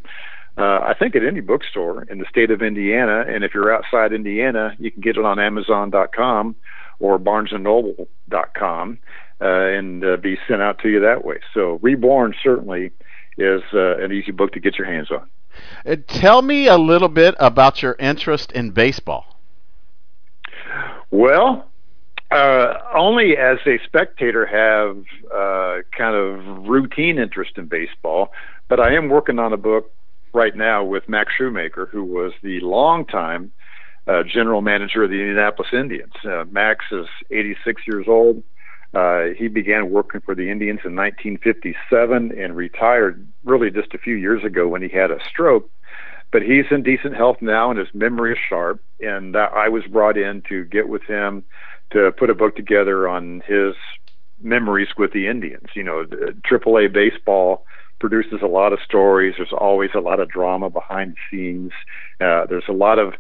uh, I think, at any bookstore in the state of Indiana. And if you're outside Indiana, you can get it on Amazon.com or BarnesandNoble.com uh, and uh, be sent out to you that way. So Reborn certainly is uh, an easy book to get your hands on. Uh, tell me a little bit about your interest in baseball. Well, uh, only as a spectator have uh, kind of routine interest in baseball, but I am working on a book right now with Max Schumacher, who was the longtime uh, general manager of the Indianapolis Indians. Uh, Max is 86 years old. Uh, he began working for the Indians in 1957 and retired really just a few years ago when he had a stroke but he's in decent health now and his memory is sharp. And I was brought in to get with him to put a book together on his memories with the Indians. You know, AAA baseball produces a lot of stories. There's always a lot of drama behind the scenes. Uh, there's a lot of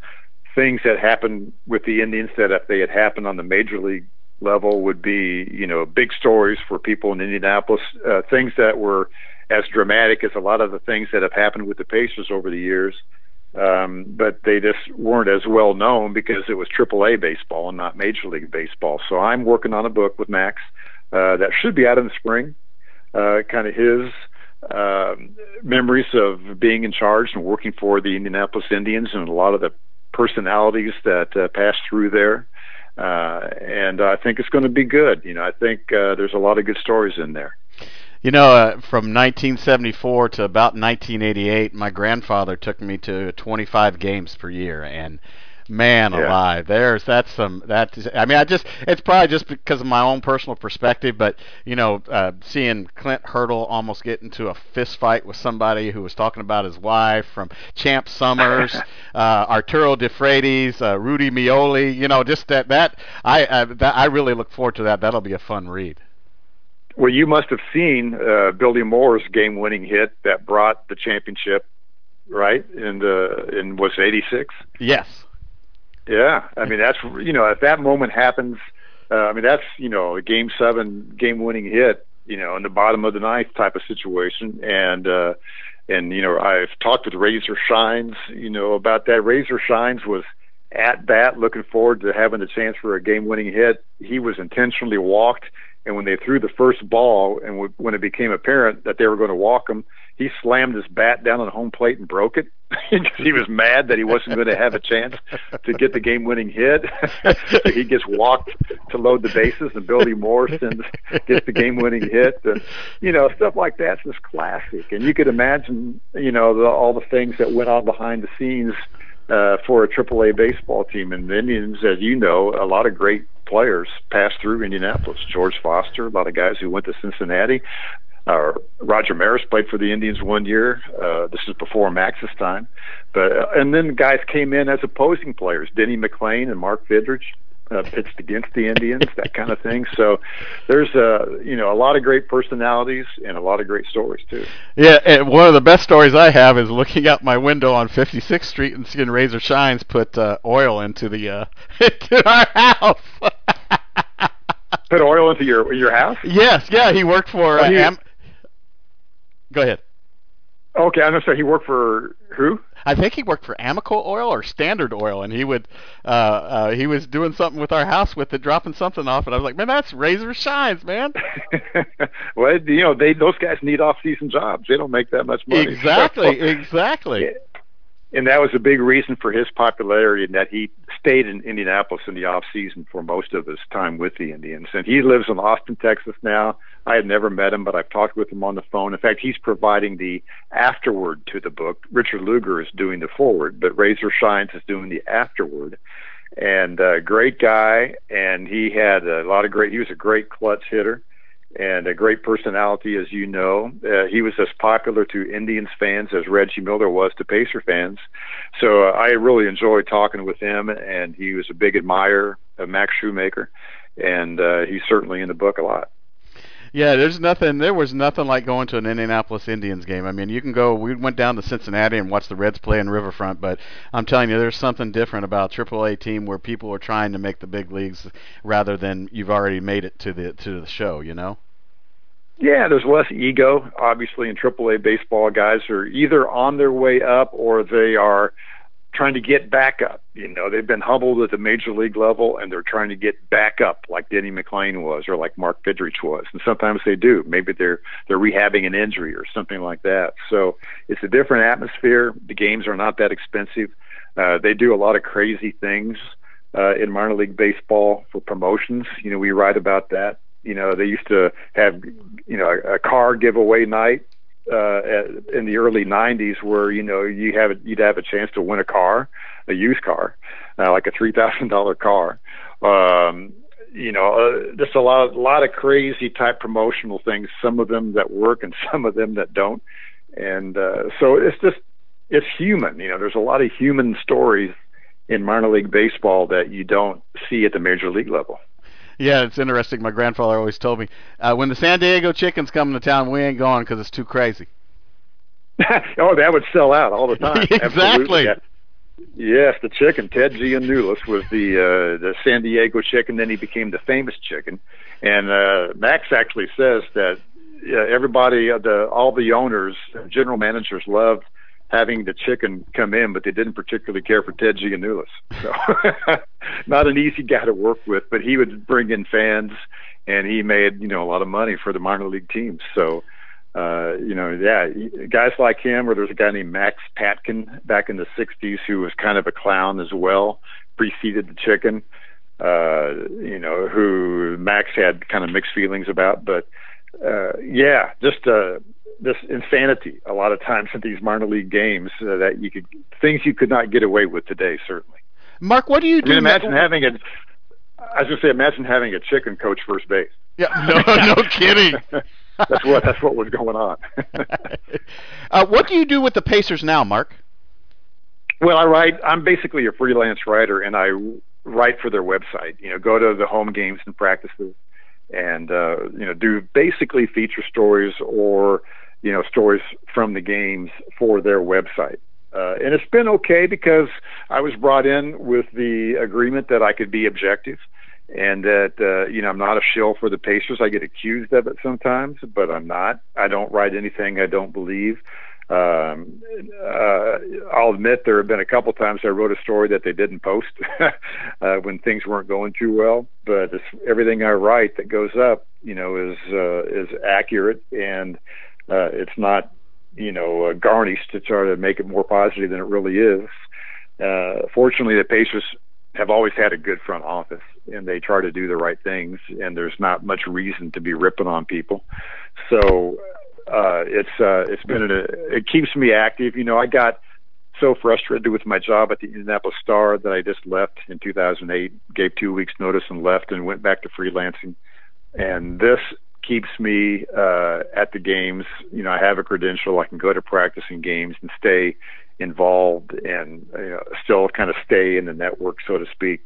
things that happen with the Indians that if they had happened on the major league level would be, you know, big stories for people in Indianapolis. Uh, things that were as dramatic as a lot of the things that have happened with the Pacers over the years. Um, but they just weren't as well known because it was AAA baseball and not Major League Baseball. So I'm working on a book with Max uh, that should be out in the spring. Uh, kind of his uh, memories of being in charge and working for the Indianapolis Indians and a lot of the personalities that uh, passed through there. Uh, and I think it's going to be good. You know, I think uh, there's a lot of good stories in there. You know, uh, from 1974 to about 1988, my grandfather took me to 25 games per year, and man Yeah. alive, there's that's some that. is- I mean, I just it's probably just because of my own personal perspective, but you know, uh, seeing Clint Hurdle almost get into a fist fight with somebody who was talking about his wife, from Champ Summers, uh, Arturo DeFreitas, uh, Rudy Meoli, you know, just that that I uh, that I really look forward to that. That'll be a fun read. Well, you must have seen uh, Billy Moore's game-winning hit that brought the championship, right? In the in was '86. Yes. Yeah, I mean that's you know if that moment happens, uh, I mean that's you know a game seven game winning hit, you know in the bottom of the ninth type of situation, and uh, and you know I've talked with Razor Shines, you know about that. Razor Shines was at bat, looking forward to having a chance for a game winning hit. He was intentionally walked, and when they threw the first ball, and w- when it became apparent that they were going to walk him, he slammed his bat down on home plate and broke it because he was mad that he wasn't going to have a chance to get the game-winning hit. so he gets walked to load the bases, and Billy Moore sends gets the game-winning hit, and you know stuff like that's just classic. And you could imagine, you know, the, all the things that went on behind the scenes uh, for a AAA baseball team. And the Indians, as you know, a lot of great players passed through Indianapolis. George Foster, a lot of guys who went to Cincinnati. Uh, Roger Maris played for the Indians one year. Uh, this is before Max's time, but uh, and then guys came in as opposing players. Denny McLain and Mark Fidrych uh, pitched against the Indians, that kind of thing. So there's a you know a lot of great personalities and a lot of great stories too. Yeah, and one of the best stories I have is looking out my window on 56th Street and seeing Razor Shines put uh, oil into the uh, into our house. Put oil into your your house. yes, yeah, he worked for. Oh, Uh, he- Am- Go ahead. Okay, I'm sorry. He worked for who? I think he worked for Amoco Oil or Standard Oil, and he would uh, uh, he was doing something with our house with it, dropping something off, and I was like, man, that's razor shines, man. well, you know, they those guys need off-season jobs. They don't make that much money. Exactly, so, exactly. And that was a big reason for his popularity, and that he stayed in Indianapolis in the off season for most of his time with the Indians. And he lives in Austin, Texas now. I had never met him, but I've talked with him on the phone. In fact, he's providing the afterword to the book. Richard Lugar is doing the forward, but Razor Shines is doing the afterword. And uh, great guy, and he had a lot of great. He was a great clutch hitter and a great personality, as you know. Uh, he was as popular to Indians fans as Reggie Miller was to Pacer fans. So uh, I really enjoyed talking with him, and he was a big admirer of Max Schumacher, and uh, he's certainly in the book a lot. Yeah, there's nothing. There was nothing like going to an Indianapolis Indians game. I mean, you can go. We went down to Cincinnati and watched the Reds play in Riverfront, but I'm telling you, there's something different about a AAA team where people are trying to make the big leagues rather than you've already made it to the to the show. You know. Yeah, there's less ego. Obviously, in AAA baseball, guys are either on their way up or they are trying to get back up. You know, they've been humbled at the major league level and they're trying to get back up like Denny McLain was or like Mark Fidrych was. And sometimes they do. Maybe they're they're rehabbing an injury or something like that. So it's a different atmosphere. The games are not that expensive. Uh, they do a lot of crazy things uh, in minor league baseball for promotions. You know, we write about that. You know, they used to have, you know, a, a car giveaway night uh, in the early '90s, where you know you have you'd have a chance to win a car, a used car, uh, like a three thousand dollar car. Um, you know, uh, just a lot, a lot of crazy type promotional things. Some of them that work, and some of them that don't. And uh, so it's just it's human. You know, there's a lot of human stories in minor league baseball that you don't see at the major league level. Yeah, it's interesting. My grandfather always told me, uh, when the San Diego Chickens come to town, we ain't going because it's too crazy. oh, that would sell out all the time. exactly. Yes, the chicken. Ted Giannoulis was the uh, the San Diego chicken. Then he became the famous chicken. And uh, Max actually says that uh, everybody, uh, the all the owners, general managers loved having the chicken come in, but they didn't particularly care for Ted Giannoulis. So not an easy guy to work with, but he would bring in fans and he made, you know, a lot of money for the minor league teams. So, uh, you know, yeah, guys like him, or there's a guy named Max Patkin back in the 60s who was kind of a clown as well, preceded the chicken, uh, you know, who Max had kind of mixed feelings about. But, uh, yeah, just, uh, this insanity a lot of times in these minor league games uh, that you could things you could not get away with today. Certainly, Mark, what do you do? I mean, imagine having a. I was going to say, imagine having a chicken coach first base. Yeah, no, no kidding. that's what that's what was going on. uh, what do you do with the Pacers now, Mark? Well, I write. I'm basically a freelance writer, and I write for their website. You know, go to the home games and practices, and uh, you know, do basically feature stories or you know stories from the games for their website. Uh, and it's been okay because I was brought in with the agreement that I could be objective and that uh, you know I'm not a shill for the Pacers. I get accused of it sometimes, but I'm not. I don't write anything I don't believe. Um, uh, I'll admit there have been a couple times I wrote a story that they didn't post uh, when things weren't going too well. But it's, everything I write that goes up, you know, is uh, is accurate and uh, it's not you know uh, garnished to try to make it more positive than it really is. Uh, fortunately, the Pacers have always had a good front office and they try to do the right things and there's not much reason to be ripping on people so uh it's uh it's been a it keeps me active you know i got so frustrated with my job at the indianapolis star that i just left in 2008 gave two weeks notice and left and went back to freelancing and this keeps me uh, at the games. You know, I have a credential. I can go to practicing games and stay involved and you know, still kind of stay in the network, so to speak.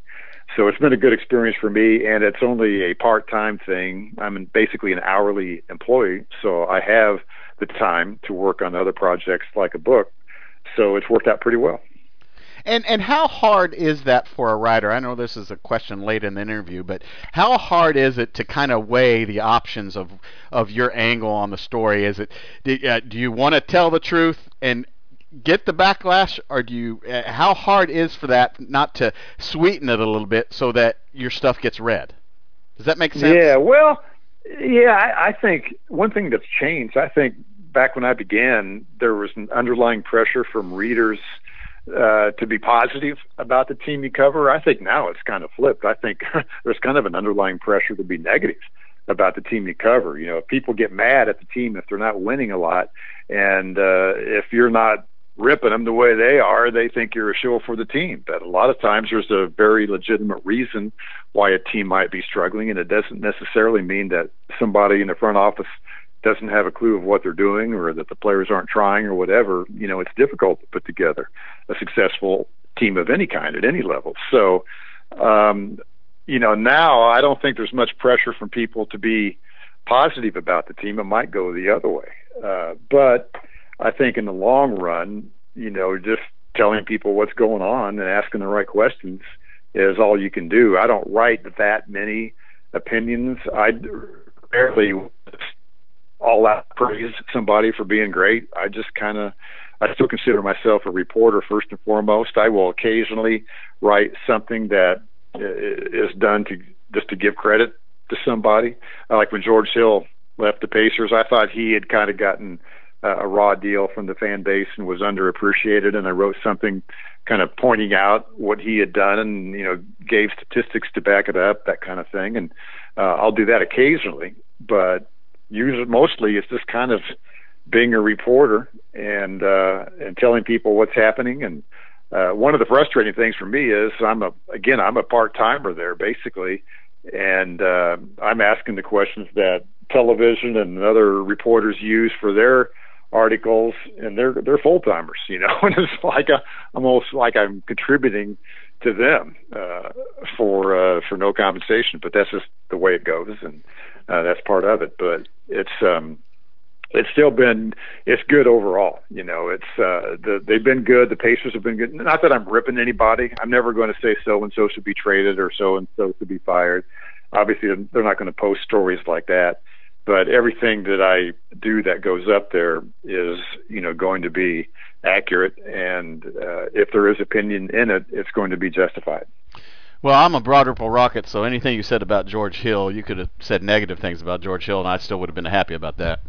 So it's been a good experience for me, and it's only a part-time thing. I'm basically an hourly employee, so I have the time to work on other projects like a book. So it's worked out pretty well. And and how hard is that for a writer? I know this is a question late in the interview, but how hard is it to kind of weigh the options of of your angle on the story? Is it do, uh, do you want to tell the truth and get the backlash, or do you? Uh, how hard is for that not to sweeten it a little bit so that your stuff gets read? Does that make sense? Yeah. Well, yeah. I, I think one thing that's changed. I think back when I began, there was an underlying pressure from readers uh, to be positive about the team you cover. I think now it's kind of flipped. I think there's kind of an underlying pressure to be negative about the team you cover. You know, if people get mad at the team if they're not winning a lot, and uh, if you're not ripping them the way they are, they think you're a show for the team. But a lot of times there's a very legitimate reason why a team might be struggling, and it doesn't necessarily mean that somebody in the front office doesn't have a clue of what they're doing or that the players aren't trying or whatever. You know, it's difficult to put together a successful team of any kind at any level. So, um, you know, now I don't think there's much pressure from people to be positive about the team. It might go the other way. Uh, but I think in the long run, you know, just telling people what's going on and asking the right questions is all you can do. I don't write that many opinions. I rarely all out praise somebody for being great. I just kind of I still consider myself a reporter first and foremost. I will occasionally write something that is done to just to give credit to somebody. Like when George Hill left the Pacers, I thought he had kind of gotten a raw deal from the fan base and was underappreciated. And I wrote something kind of pointing out what he had done and, you know, gave statistics to back it up, that kind of thing. And uh, I'll do that occasionally, but usually mostly it's just kind of being a reporter and, uh, and telling people what's happening. And, uh, one of the frustrating things for me is I'm a, again, I'm a part timer there basically. And, uh, I'm asking the questions that television and other reporters use for their articles and they're they're full timers you know and it's like a, almost like i'm contributing to them uh for uh for no compensation but that's just the way it goes and uh that's part of it but it's um it's still been it's good overall you know it's uh the they've been good the pacers have been good not that i'm ripping anybody i'm never going to say so and so should be traded or so and so should be fired obviously they're not going to post stories like that but everything that I do that goes up there is, you know, going to be accurate, and uh, if there is opinion in it, it's going to be justified. Well, I'm a Broad Ripple Rocket, so anything you said about George Hill, you could have said negative things about George Hill, and I still would have been happy about that.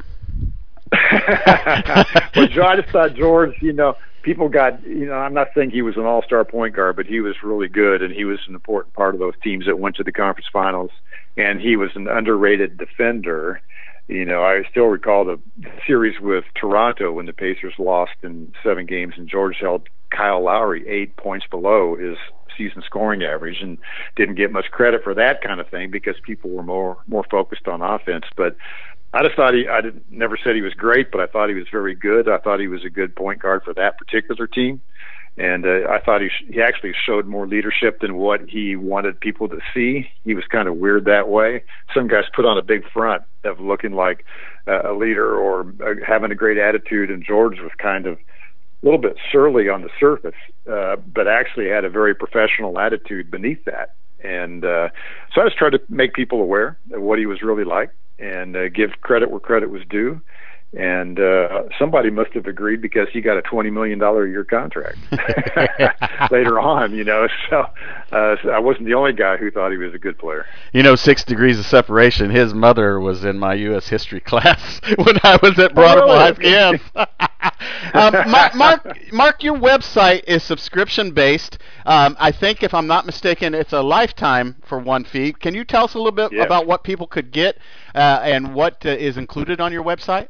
well, I just thought George, you know, people got, you know, I'm not saying he was an all-star point guard, but he was really good, and he was an important part of those teams that went to the conference finals, and he was an underrated defender. You know, I still recall the series with Toronto when the Pacers lost in seven games, and George held Kyle Lowry eight points below his season scoring average and didn't get much credit for that kind of thing because people were more more focused on offense. But I just thought he I didn't never said he was great, but I thought he was very good. I thought he was a good point guard for that particular team. And uh, I thought he sh- he actually showed more leadership than what he wanted people to see. He was kind of weird that way. Some guys put on a big front of looking like uh, a leader or uh, having a great attitude, and George was kind of a little bit surly on the surface, uh, but actually had a very professional attitude beneath that. And uh, so I just tried to make people aware of what he was really like and uh, give credit where credit was due. And uh, somebody must have agreed because he got a twenty million dollar a year contract later on. You know, so, uh, so I wasn't the only guy who thought he was a good player. You know, six degrees of separation. His mother was in my U.S. history class when I was at Broad Ripple High School. Yes. um, Mark, Mark, Mark, your website is subscription based. Um, I think, if I'm not mistaken, it's a lifetime for one fee. Can you tell us a little bit about what people could get uh, and what uh, is included on your website?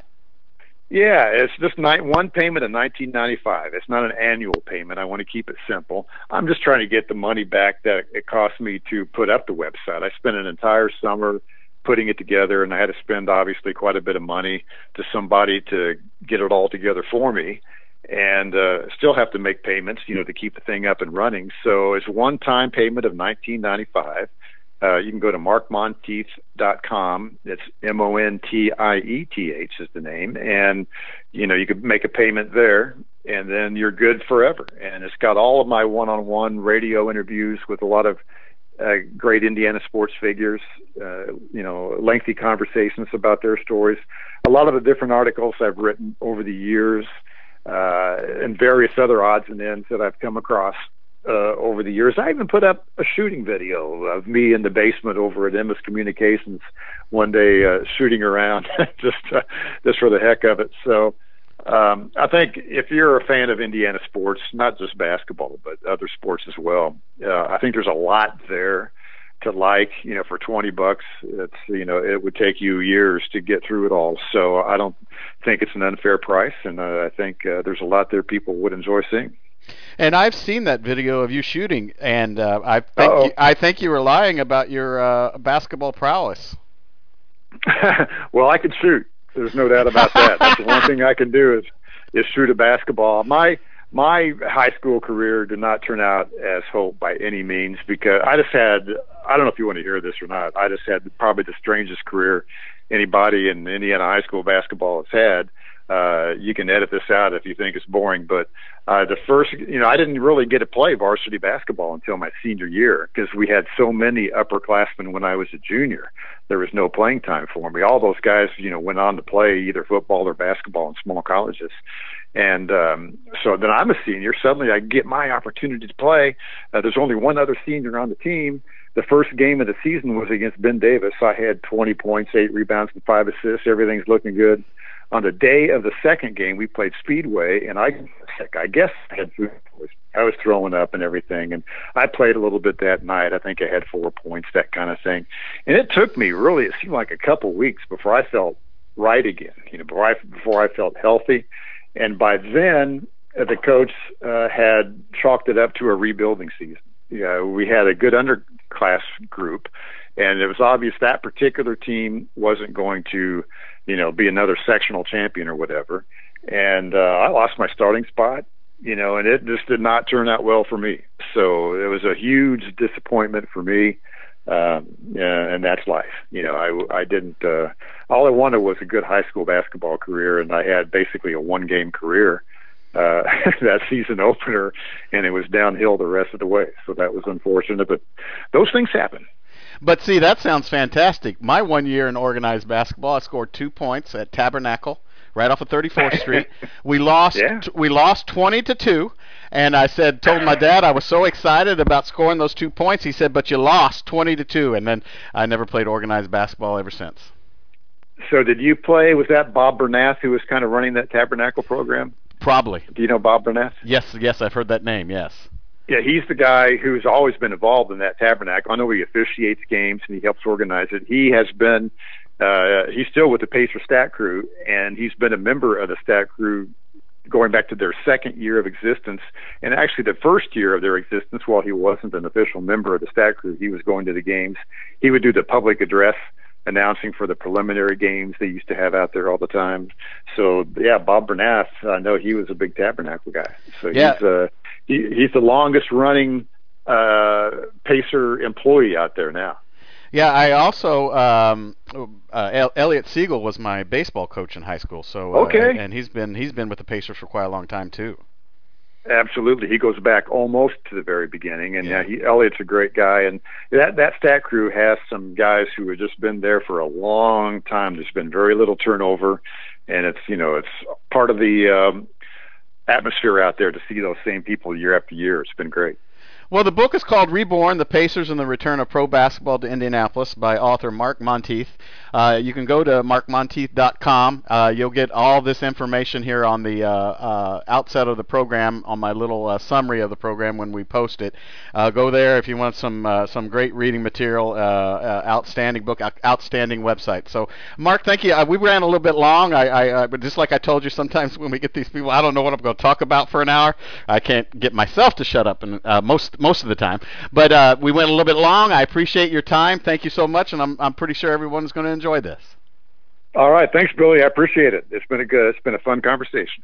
Yeah, it's just one payment ninety five. It's not an annual payment. I want to keep it simple. I'm just trying to get the money back that it cost me to put up the website. I spent an entire summer putting it together, and I had to spend obviously quite a bit of money to somebody to get it all together for me, and uh, still have to make payments, you know, to keep the thing up and running. So it's one time payment of nineteen ninety five uh, you can go to markmontieth.com. It's M O N T I E T H is the name, and you know you could make a payment there, and then you're good forever. And it's got all of my one-on-one radio interviews with a lot of uh, great Indiana sports figures. Uh, you know, lengthy conversations about their stories. A lot of the different articles I've written over the years, uh, and various other odds and ends that I've come across uh, over the years. I even put up a shooting video of me in the basement over at Emmis Communications one day uh, shooting around just uh, just for the heck of it. So um, I think if you're a fan of Indiana sports, not just basketball but other sports as well, uh, I think there's a lot there to like. You know, for twenty bucks, it's you know it would take you years to get through it all. So I don't think it's an unfair price, and uh, I think uh, there's a lot there people would enjoy seeing. And I've seen that video of you shooting, and uh, I think you, I think you were lying about your uh, basketball prowess. well, I can shoot. There's no doubt about that. That's the one thing I can do is is shoot a basketball. My my high school career did not turn out as hoped by any means because I just had I don't know if you want to hear this or not. I just had probably the strangest career anybody in Indiana high school basketball has had. Uh, you can edit this out if you think it's boring, but uh, the first, you know, I didn't really get to play varsity basketball until my senior year because we had so many upperclassmen when I was a junior. There was no playing time for me. All those guys, you know, went on to play either football or basketball in small colleges. And um, so then I'm a senior. Suddenly I get my opportunity to play. Uh, there's only one other senior on the team. The first game of the season was against Ben Davis. I had 20 points, eight rebounds, and five assists. Everything's looking good on the day of the second game, we played Speedway, and I, I guess I had I was throwing up and everything, and I played a little bit that night. I think I had four points, that kind of thing. And it took me really, it seemed like a couple weeks before I felt right again. You know, before I before I felt healthy, and by then uh, the coach uh, had chalked it up to a rebuilding season. Yeah, we had a good underclass group, and it was obvious that particular team wasn't going to you know, be another sectional champion or whatever. And uh, I lost my starting spot, you know, and it just did not turn out well for me. So it was a huge disappointment for me. Um, and that's life. You know, I, I didn't, uh, all I wanted was a good high school basketball career, and I had basically a one game career uh, that season opener, and it was downhill the rest of the way. So that was unfortunate, but those things happen. But see, that sounds fantastic. My one year in organized basketball, I scored two points at Tabernacle, right off of 34th Street. We lost. Yeah. T- we lost 20 to two, and I said, told my dad I was so excited about scoring those two points. He said, but you lost 20 to two, and then I never played organized basketball ever since. So did you play? Was that Bob Bernath who was kind of running that Tabernacle program? Probably. Do you know Bob Bernath? Yes, yes, I've heard that name. Yes. Yeah, he's the guy who's always been involved in that tabernacle. I know he officiates games and he helps organize it. He has been, uh, he's still with the Pacer Stat Crew, and he's been a member of the Stat Crew going back to their second year of existence. And actually, the first year of their existence, while he wasn't an official member of the Stat Crew, he was going to the games. He would do the public address announcing for the preliminary games they used to have out there all the time. So yeah, Bob Bernath, I know he was a big Tabernacle guy. So yeah. he's uh, he, he's the longest running uh, Pacer employee out there now. Yeah, I also um, uh, Elliot Siegel was my baseball coach in high school. So uh, okay, and he's been he's been with the Pacers for quite a long time too. Absolutely, he goes back almost to the very beginning, and yeah, he, Elliot's a great guy, and that that stat crew has some guys who have just been there for a long time. There's been very little turnover, and it's you know it's part of the um, atmosphere out there to see those same people year after year. It's been great. Well, the book is called Reborn: The Pacers and the Return of Pro Basketball to Indianapolis by author Mark Montieth. Uh, you can go to markmontieth.com. Uh, you'll get all this information here on the uh, uh outset of the program on my little uh, summary of the program when we post it. Uh, go there if you want some some great reading material. outstanding book, outstanding website. So, Mark, thank you. we ran a little bit long. I, I, I, just like I told you, sometimes when we get these people, I don't know what I'm going to talk about for an hour. I can't get myself to shut up, and most of the time. But uh, we went a little bit long. I appreciate your time. Thank you so much, and I'm I'm pretty sure everyone's going to enjoy this. All right, thanks, Billy. I appreciate it. It's been a good. It's been a fun conversation.